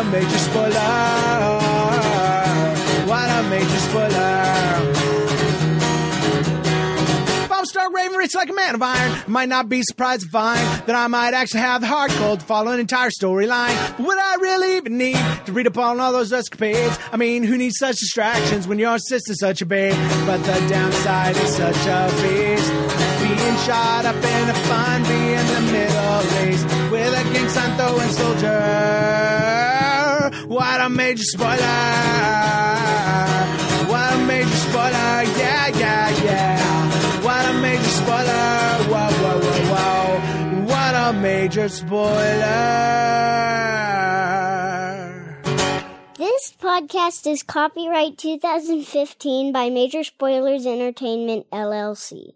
What a major spoiler! What a major spoiler! If I'm Stark Raven rich like a man of iron, might not be surprised if I that I might actually have the heart cold to follow an entire storyline. Would I really even need to read up on all those escapades? I mean, who needs such distractions when your sister's such a babe? But the downside is such a beast. Being shot up in a fun, be in the Middle East with a gang sign throwing soldier. What a major spoiler! What a major spoiler! Yeah, yeah, yeah. What a major spoiler! Whoa, whoa, whoa, whoa. What a major spoiler! This podcast is copyright 2015 by Major Spoilers Entertainment, LLC.